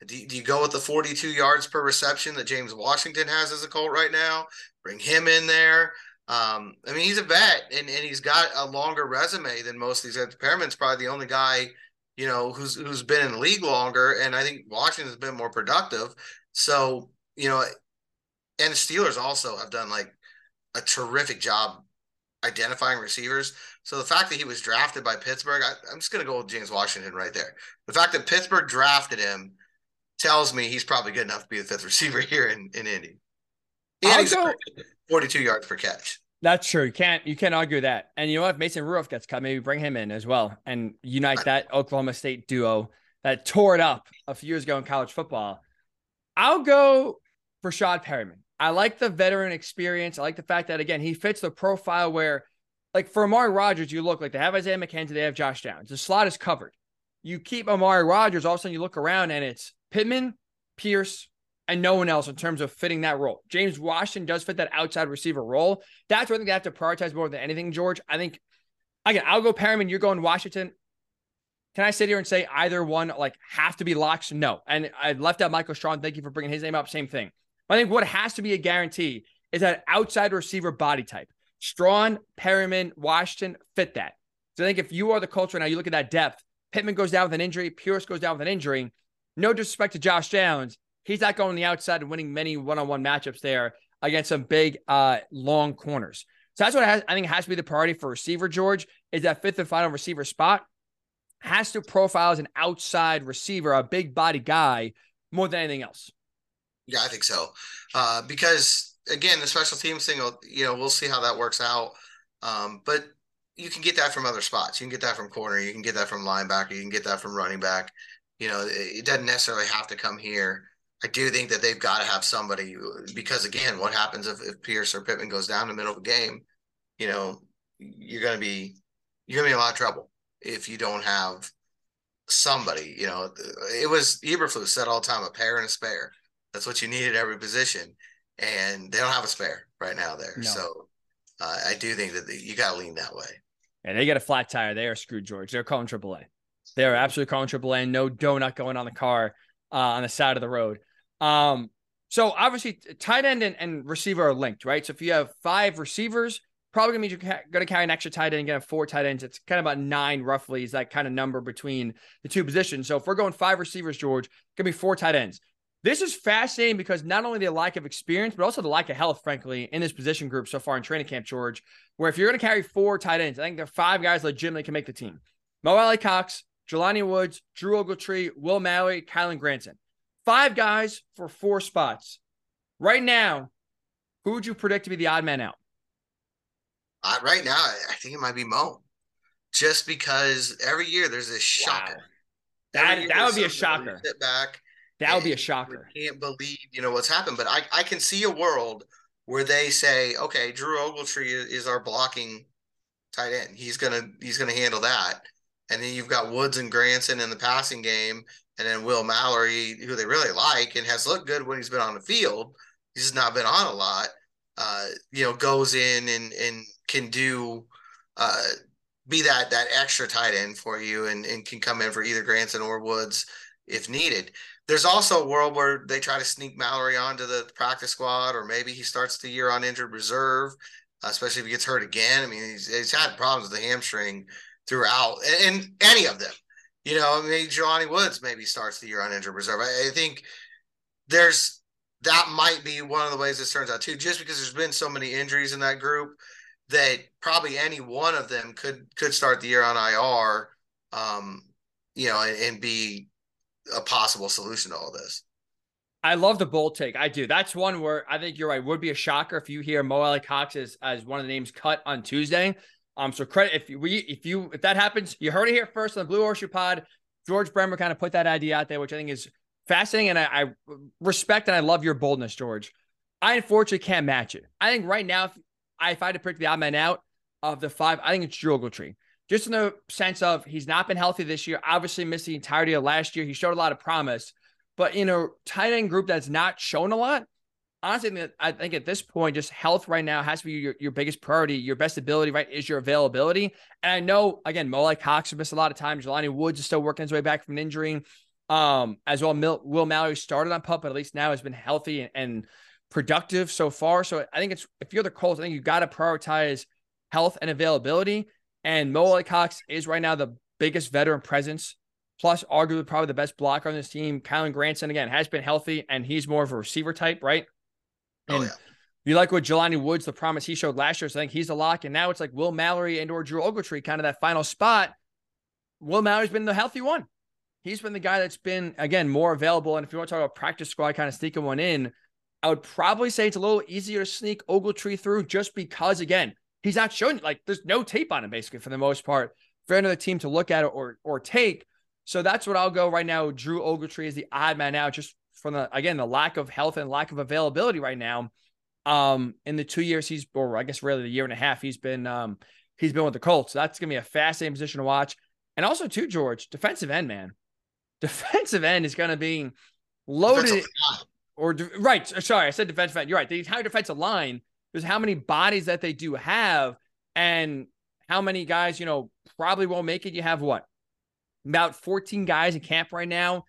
Do, do you go with the 42 yards per reception that James Washington has as a Colt right now? Bring him in there. Um, I mean, he's a vet and, and he's got a longer resume than most of these guys. Perriman's probably the only guy, you know, who's who's been in the league longer. And I think Washington's been more productive. So, you know, and the Steelers also have done like a terrific job identifying receivers. So the fact that he was drafted by Pittsburgh, I, am just going to go with James Washington right there. The fact that Pittsburgh drafted him tells me he's probably good enough to be the fifth receiver *laughs* here in, in Indy. And go, 42 yards per catch. That's true. You can't you can't argue that. And you know what? If Mason Rudolph gets cut, maybe bring him in as well and unite that Oklahoma State duo that tore it up a few years ago in college football. I'll go for Breshad Perriman. I like the veteran experience. I like the fact that again he fits the profile where, like for Amari Rogers, you look like they have Isaiah McKenzie, they have Josh Downs. The slot is covered. You keep Amari Rogers, all of a sudden you look around and it's Pittman, Pierce, and no one else in terms of fitting that role. James Washington does fit that outside receiver role. That's what I think they have to prioritize more than anything, George. I think again, I'll go Perriman, you're going Washington. Can I sit here and say either one like have to be locks? No. And I left out Michael Strachan. Thank you for bringing his name up. Same thing. I think what has to be a guarantee is that outside receiver body type. Strachan, Perriman, Washington fit that. So I think if you are the culture now, you look at that depth. Pittman goes down with an injury. Pierce goes down with an injury. No disrespect to Josh Downs. He's not going the outside and winning many one-on-one matchups there against some big, uh, long corners. So that's what I, I think has to be the priority for receiver, George, is that fifth and final receiver spot has to profile as an outside receiver, a big body guy, more than anything else. Yeah, I think so. Uh, because again, the special teams thing, you know, we'll see how that works out. Um, but you can get that from other spots. You can get that from corner. You can get that from linebacker. You can get that from running back. You know, it doesn't necessarily have to come here. I do think that they've got to have somebody because again, what happens if, if Pierce or Pittman goes down in the middle of a game? You know, you're going to be you're going to be in a lot of trouble if you don't have somebody. You know, it was Eberflus said all the time, a pair and a spare. That's what you need at every position, and they don't have a spare right now there. No. So uh, I do think that the, you got to lean that way. And they get a flat tire. They are screwed, George. They're calling AAA. They are absolutely calling AAA. No donut going on the car uh, on the side of the road. Um, so obviously, tight end and, and receiver are linked, right? So if you have five receivers, probably gonna you're going to carry an extra tight end get four tight ends. It's kind of about nine roughly is that kind of number between the two positions. So if we're going five receivers, George, gonna be four tight ends. This is fascinating because not only the lack of experience, but also the lack of health, frankly, in this position group so far in training camp, George, where if you're going to carry four tight ends, I think there are five guys legitimately can make the team. Mo Alie-Cox, Jelani Woods, Drew Ogletree, Will Mallory, Kylen Granson. Five guys for four spots. Right now, who would you predict to be the odd man out? Uh, right now, I think it might be Mo, just because every year there's this shocker. Wow. That that would be a shocker. Sit back. That would be a shocker. I can't believe you know what's happened, but I I can see a world where they say, okay, Drew Ogletree is, is our blocking tight end. He's gonna he's gonna handle that, and then you've got Woods and Granson in the passing game, and then Will Mallory, who they really like and has looked good when he's been on the field. He's just not been on a lot. Uh, you know, goes in and and can do uh, be that that extra tight end for you and, and can come in for either Granson or Woods if needed. There's also a world where they try to sneak Mallory onto the practice squad, or maybe he starts the year on injured reserve, uh, especially if he gets hurt again. I mean, he's, he's had problems with the hamstring throughout, and, any of them. You know, I mean, Jelani Woods maybe starts the year on injured reserve. I, I think there's that might be one of the ways this turns out too, just because there's been so many injuries in that group that probably any one of them could could start the year on IR, um, you know, and, and be a possible solution to all this. I love the bold take. I do. That's one where I think you're right. Would be a shocker if you hear Mo Alie-Cox as, as one of the names cut on Tuesday. Um, so credit if we if you if that happens, you heard it here first on the Blue Horseshoe Pod. George Bremer kind of put that idea out there, which I think is fascinating, and I, I respect and I love your boldness, George. I unfortunately can't match it. I think right now, if I, if I had to pick the odd man out of the five, I think it's Drew Ogletree. Just in the sense of he's not been healthy this year, obviously missed the entirety of last year. He showed a lot of promise, but in a tight end group that's not shown a lot, honestly, I think at this point, just health right now has to be your, your biggest priority. Your best ability, right, is your availability. And I know, again, Mo Alie-Cox has missed a lot of time. Jelani Woods is still working his way back from an injury. Um, as well, Mil- Will Mallory started on pup, but at least now has been healthy and, and productive so far. So I think it's if you're the Colts, I think you got to prioritize health and availability. And Mo Alie-Cox is right now the biggest veteran presence, plus arguably probably the best blocker on this team. Kylen Granson again has been healthy, and he's more of a receiver type, right? Oh, and oh, yeah. You like what Jelani Woods, the promise he showed last year. So I think he's a lock. And now it's like Will Mallory and or Drew Ogletree, kind of that final spot. Will Mallory's been the healthy one. He's been the guy that's been, again, more available. And if you want to talk about practice squad kind of sneaking one in, I would probably say it's a little easier to sneak Ogletree through just because, again, he's not showing like there's no tape on him basically for the most part for another team to look at or or take. So that's what I'll go right now. Drew Ogletree is the odd man out, just from the again the lack of health and lack of availability right now. Um, in the two years he's, or I guess really the year and a half he's been, um, he's been with the Colts. So that's gonna be a fascinating position to watch. And also too, George, defensive end man, *laughs* defensive end is gonna be loaded. Or right, sorry, I said defensive end. You're right. The entire defensive line. There's how many bodies that they do have, and how many guys you know probably won't make it. You have what about 14 guys in camp right now.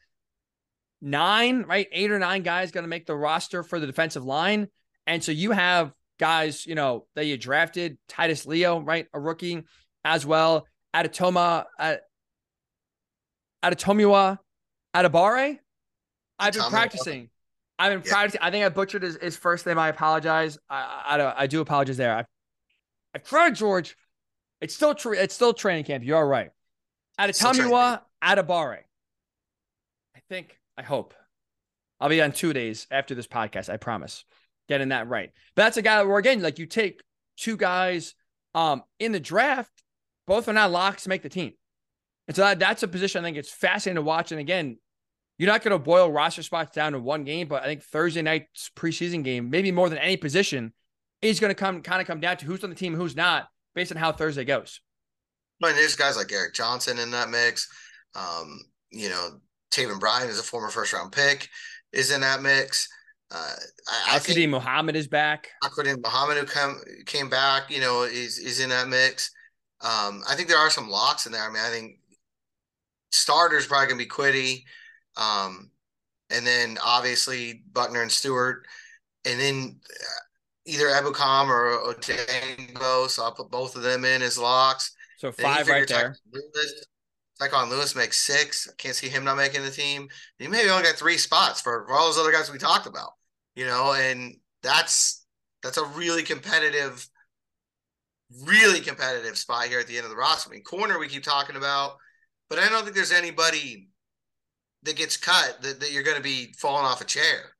Nine, right? Eight or nine guys going to make the roster for the defensive line. And so you have guys, you know, that you drafted, Titus Leo, right? A rookie as well. Adatoma, uh, Adetomiwa, Adebawore. I've been practicing. I've been yeah. practicing. I think I butchered his, his first name. I apologize. I, I, I do apologize there. I, I tried George. It's still true. It's still training camp. You're right. Adetomiwa, Adebawore. I think. I hope. I'll be on two days after this podcast. I promise. Getting that right. But that's a guy where again, like you take two guys um in the draft, both are not locks to make the team. And so that, that's a position I think it's fascinating to watch. And again, you're not going to boil roster spots down to one game, but I think Thursday night's preseason game, maybe more than any position, is going to come kind of come down to who's on the team, who's not, based on how Thursday goes. I mean, there's guys like Eric Johnson in that mix. Um, you know, Taven Bryan is a former first round pick, is in that mix. Uh, I, I Muhammad is back. Al-Quadin Muhammad who come came back, you know, is is in that mix. Um, I think there are some locks in there. I mean, I think starters probably gonna be Kwity, um, and then obviously Buckner and Stewart, and then uh, either Ebukam or Odenigbo. So I'll put both of them in as locks. So five right there. Lewis, Tyquan Lewis makes six. I can't see him not making the team. He maybe only got three spots for, for all those other guys we talked about, you know, and that's that's a really competitive, really competitive spot here at the end of the roster. I mean, corner we keep talking about, but I don't think there's anybody that gets cut that, that you're going to be falling off a chair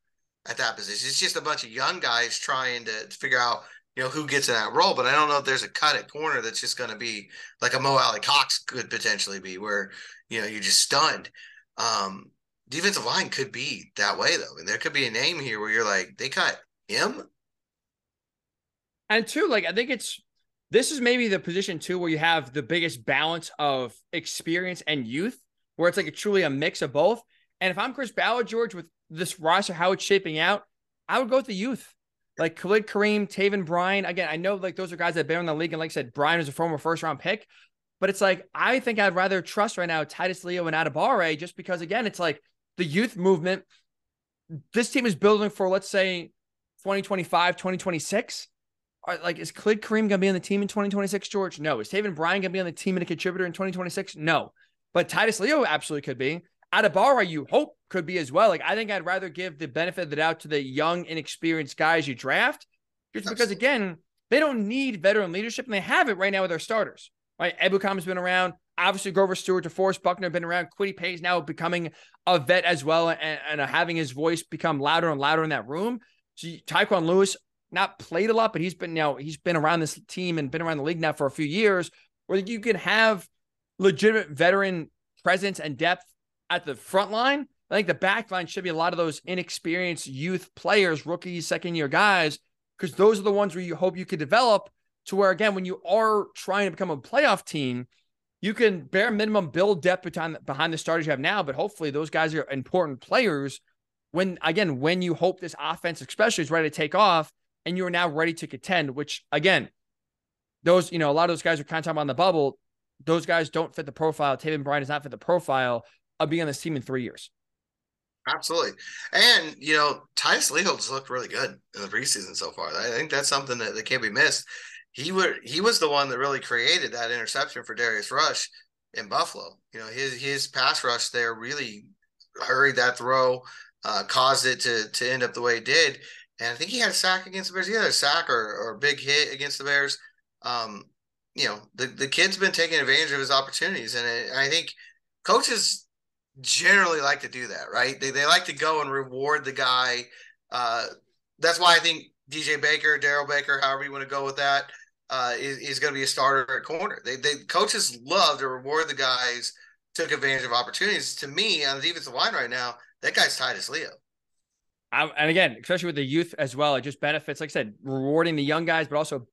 at that position. It's just a bunch of young guys trying to, to figure out you know, who gets in that role. But I don't know if there's a cut at corner that's just going to be like a Mo Alie-Cox could potentially be, where you know you're just stunned. Um, defensive line could be that way though, and there could be a name here where you're like, they cut him. And two, like I think it's this is maybe the position too where you have the biggest balance of experience and youth, where it's like a, truly a mix of both. And if I'm Chris Ballard, George, with this roster, how it's shaping out, I would go with the youth like Khalid Kareem, Taven Bryan. Again, I know like those are guys that have been in the league. And like I said, Bryan is a former first round pick. But it's like, I think I'd rather trust right now Titus Leo and Adebawore just because, again, it's like the youth movement. This team is building for, let's say, 2025, 2026. Like, is Khalid Kareem going to be on the team in 2026, George? No. Is Taven Bryan going to be on the team and a contributor in 2026? No. But Titus Leo absolutely could be. Adebawore, you hope could be as well. Like I think I'd rather give the benefit of the doubt to the young, inexperienced guys you draft, just because again they don't need veteran leadership and they have it right now with their starters. Right, Ebukam's been around. Obviously, Grover Stewart, DeForest Buckner have been around. Kwity Paye's now becoming a vet as well, and, and having his voice become louder and louder in that room. So Tyquan Lewis not played a lot, but he's been now he's been around this team and been around the league now for a few years, where you can have legitimate veteran presence and depth at the front line. I think the back line should be a lot of those inexperienced youth players, rookies, second year guys, because those are the ones where you hope you could develop to where, again, when you are trying to become a playoff team, you can bare minimum build depth behind, behind the starters you have now. But hopefully, those guys are important players when, again, when you hope this offense, especially, is ready to take off and you're now ready to contend, which, again, those, you know, a lot of those guys are kind of talking on the bubble. Those guys don't fit the profile. Taven Bryan does not fit the profile of being on this team in three years. Absolutely. And, you know, Titus Leo's looked really good in the preseason so far. I think that's something that, that can't be missed. He would he was the one that really created that interception for Darius Rush in Buffalo. You know, his his pass rush there really hurried that throw, uh, caused it to to end up the way it did. and I think he had a sack against the Bears. He had a sack or, or a big hit against the Bears. Um, you know, the, the kid's been taking advantage of his opportunities. And it, I think coaches generally like to do that, right? They, they like to go and reward the guy. Uh, that's why I think DJ Baker, Darrell Baker, however you want to go with that, uh, is, is going to be a starter at corner. They, they coaches love to reward the guys took advantage of opportunities. To me, on the defensive line right now, that guy's Titus Leo. I, and again, especially with the youth as well, it just benefits, like I said, rewarding the young guys, but also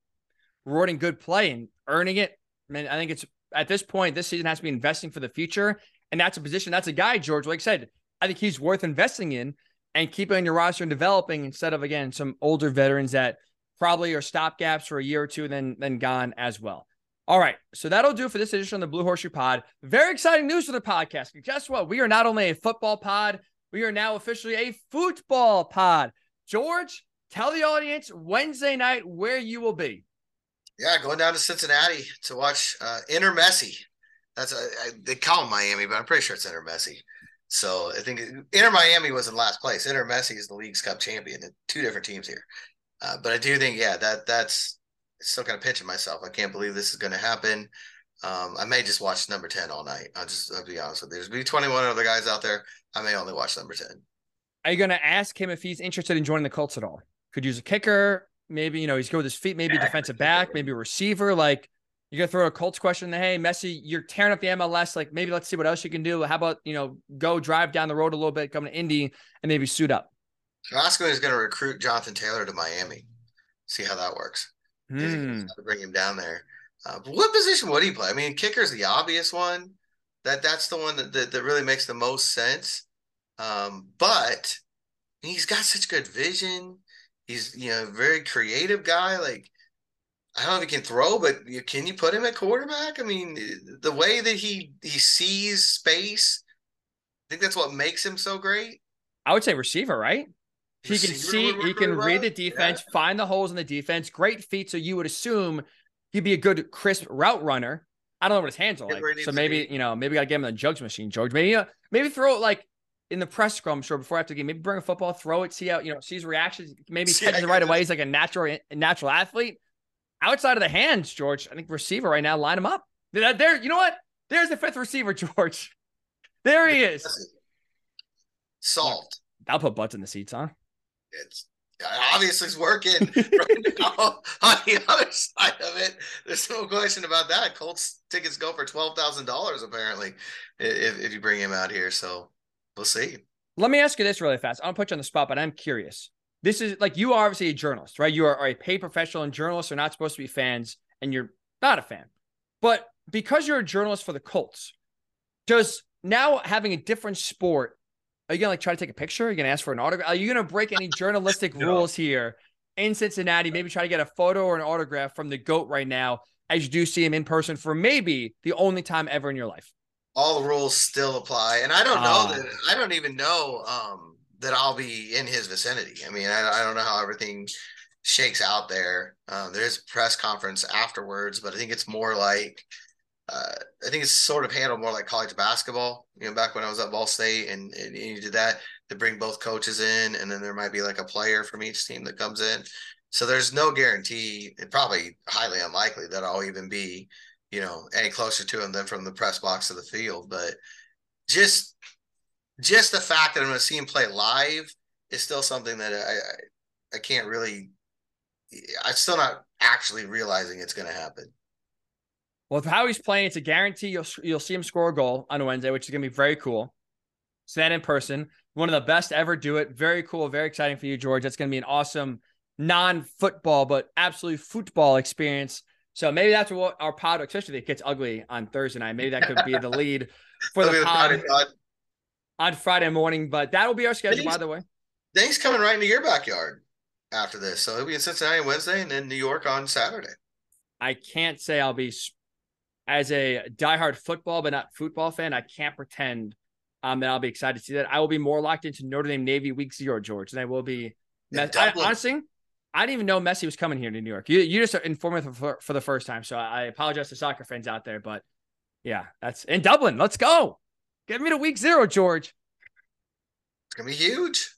rewarding good play and earning it. I mean, I think it's at this point, this season has to be investing for the future. And that's a position, that's a guy, George, like I said, I think he's worth investing in and keeping on your roster and developing instead of, again, some older veterans that probably are stopgaps for a year or two, then, then gone as well. All right. So that'll do for this edition of the Blue Horseshoe Pod. Very exciting news for the podcast. Guess what? We are not only a football pod, we are now officially a football pod. George, tell the audience Wednesday night where you will be. Yeah, going down to Cincinnati to watch uh, Inter Messi. That's a, I, they call him Miami, but I'm pretty sure it's Inter Messi. So I think Inter Miami was in last place. Inter Messi is the League's Cup champion. Two different teams here, uh, but I do think yeah that that's still kind of pinching myself. I can't believe this is going to happen. Um, I may just watch number 10 all night. I'll just I'll be honest with you. There's be 21 other guys out there. I may only watch number 10. Are you going to ask him if he's interested in joining the Colts at all? Could use a kicker, maybe, you know, he's good with his feet, maybe defensive back, maybe a receiver. Like, you're to throw a Colts question. Hey, Messi, you're tearing up the MLS. Like, maybe let's see what else you can do. How about, you know, go drive down the road a little bit, come to Indy, and maybe suit up? Oscar is going to recruit Jonathan Taylor to Miami. See how that works. Mm. To bring him down there. Uh, what position would he play? I mean, kicker's the obvious one. That that's the one that, that, that really makes the most sense. Um, but he's got such good vision. He's you know very creative guy. Like I don't know if he can throw, but you, can you put him at quarterback? I mean, the way that he he sees space, I think that's what makes him so great. I would say receiver, right? He can see, he can read the defense, yeah. find the holes in the defense. Great feet. So you would assume he'd be a good, crisp route runner. I don't know what his hands are like. So maybe, you know, maybe I get him in the jugs machine, George. Maybe, uh, maybe throw it like in the press scrum, sure, before after the game. Maybe bring a football, throw it, see how, you know, see his reactions. Maybe catch it right away. He's like a natural, a natural athlete. Outside of the hands, George, I think receiver right now, line him up. There, you know what? There's the fifth receiver, *laughs* George. There he is. Solved. I'll put butts in the seats, huh? it's obviously it's working *laughs* right now on the other side of it. There's no question about that. Colts tickets go for twelve thousand dollars apparently if if you bring him out here. So we'll see. Let me ask you this really fast. I'll put you on the spot, but I'm curious. This is like you are obviously a journalist, right? You are, a paid professional, and journalists are not supposed to be fans, and you're not a fan. But because you're a journalist for the Colts, does now having a different sport are you gonna like try to take a picture? Are you gonna ask for an autograph? Are you gonna break any *laughs* journalistic no. rules here in Cincinnati? Maybe try to get a photo or an autograph from the goat right now as you do see him in person for maybe the only time ever in your life. All the rules still apply, and I don't know uh, that I don't even know um, that I'll be in his vicinity. I mean, I, I don't know how everything shakes out there. Um, there's a press conference afterwards, but I think it's more like uh, I think it's sort of handled more like college basketball. You know, back when I was at Ball State, and, and you did that to bring both coaches in, and then there might be like a player from each team that comes in. So there's no guarantee, probably highly unlikely that I'll even be, you know, any closer to him than from the press box to the field. But just just the fact that I'm going to see him play live is still something that I I, I can't really. I'm still not actually realizing it's going to happen. Well, how he's playing, it's a guarantee you'll you'll see him score a goal on Wednesday, which is gonna be very cool. See that in person. One of the best ever do it. Very cool, very exciting for you, George. That's gonna be an awesome non-football, but absolutely football experience. So maybe that's what our pod, especially if it gets ugly on Thursday night. Maybe that could be the lead *laughs* for the pod on Friday morning. But that'll be our schedule, by the way. Then he's coming right into your backyard after this. So he'll be in Cincinnati on Wednesday and then New York on Saturday. I can't say I'll be as a diehard football but not football fan, I can't pretend um, that I'll be excited to see that. I will be more locked into Notre Dame Navy week zero, George, and I will be. I, honestly, I didn't even know Messi was coming here to New York. You you just informed me for, for the first time, so I apologize to soccer fans out there, but yeah, that's in Dublin. Let's go. Get me to week zero, George. It's gonna be huge.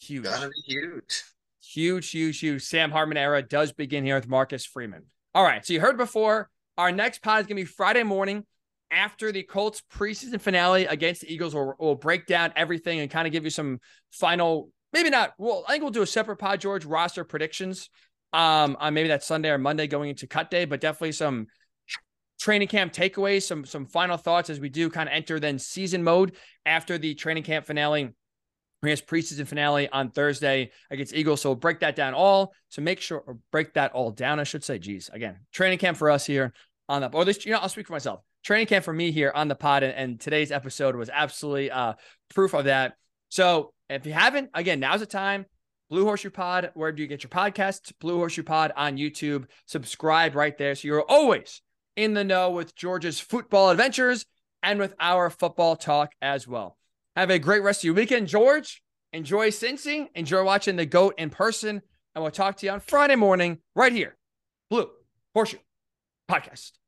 Huge. Gotta be huge. Huge, huge, huge. Sam Hartman era does begin here with Marcus Freeman. All right. So you heard before. Our next pod is going to be Friday morning after the Colts preseason finale against the Eagles. We'll, we'll break down everything and kind of give you some final, maybe not. Well, I think we'll do a separate pod, George, roster predictions um, on maybe that Sunday or Monday going into cut day, but definitely some training camp takeaways, some some final thoughts as we do kind of enter then season mode after the training camp finale. We have preseason finale on Thursday against Eagles. So we'll break that down all. So make sure or break that all down, I should say. Geez, again, training camp for us here on the or this, you know, I'll speak for myself. Training camp for me here on the pod, and, and today's episode was absolutely uh proof of that. So if you haven't, again, now's the time. Blue Horseshoe Pod, where do you get your podcasts? Blue Horseshoe Pod on YouTube. Subscribe right there. So you're always in the know with George's football adventures and with our football talk as well. Have a great rest of your weekend, George. Enjoy Cincy. Enjoy watching the GOAT in person. And we'll talk to you on Friday morning right here. Blue Horseshoe Podcast.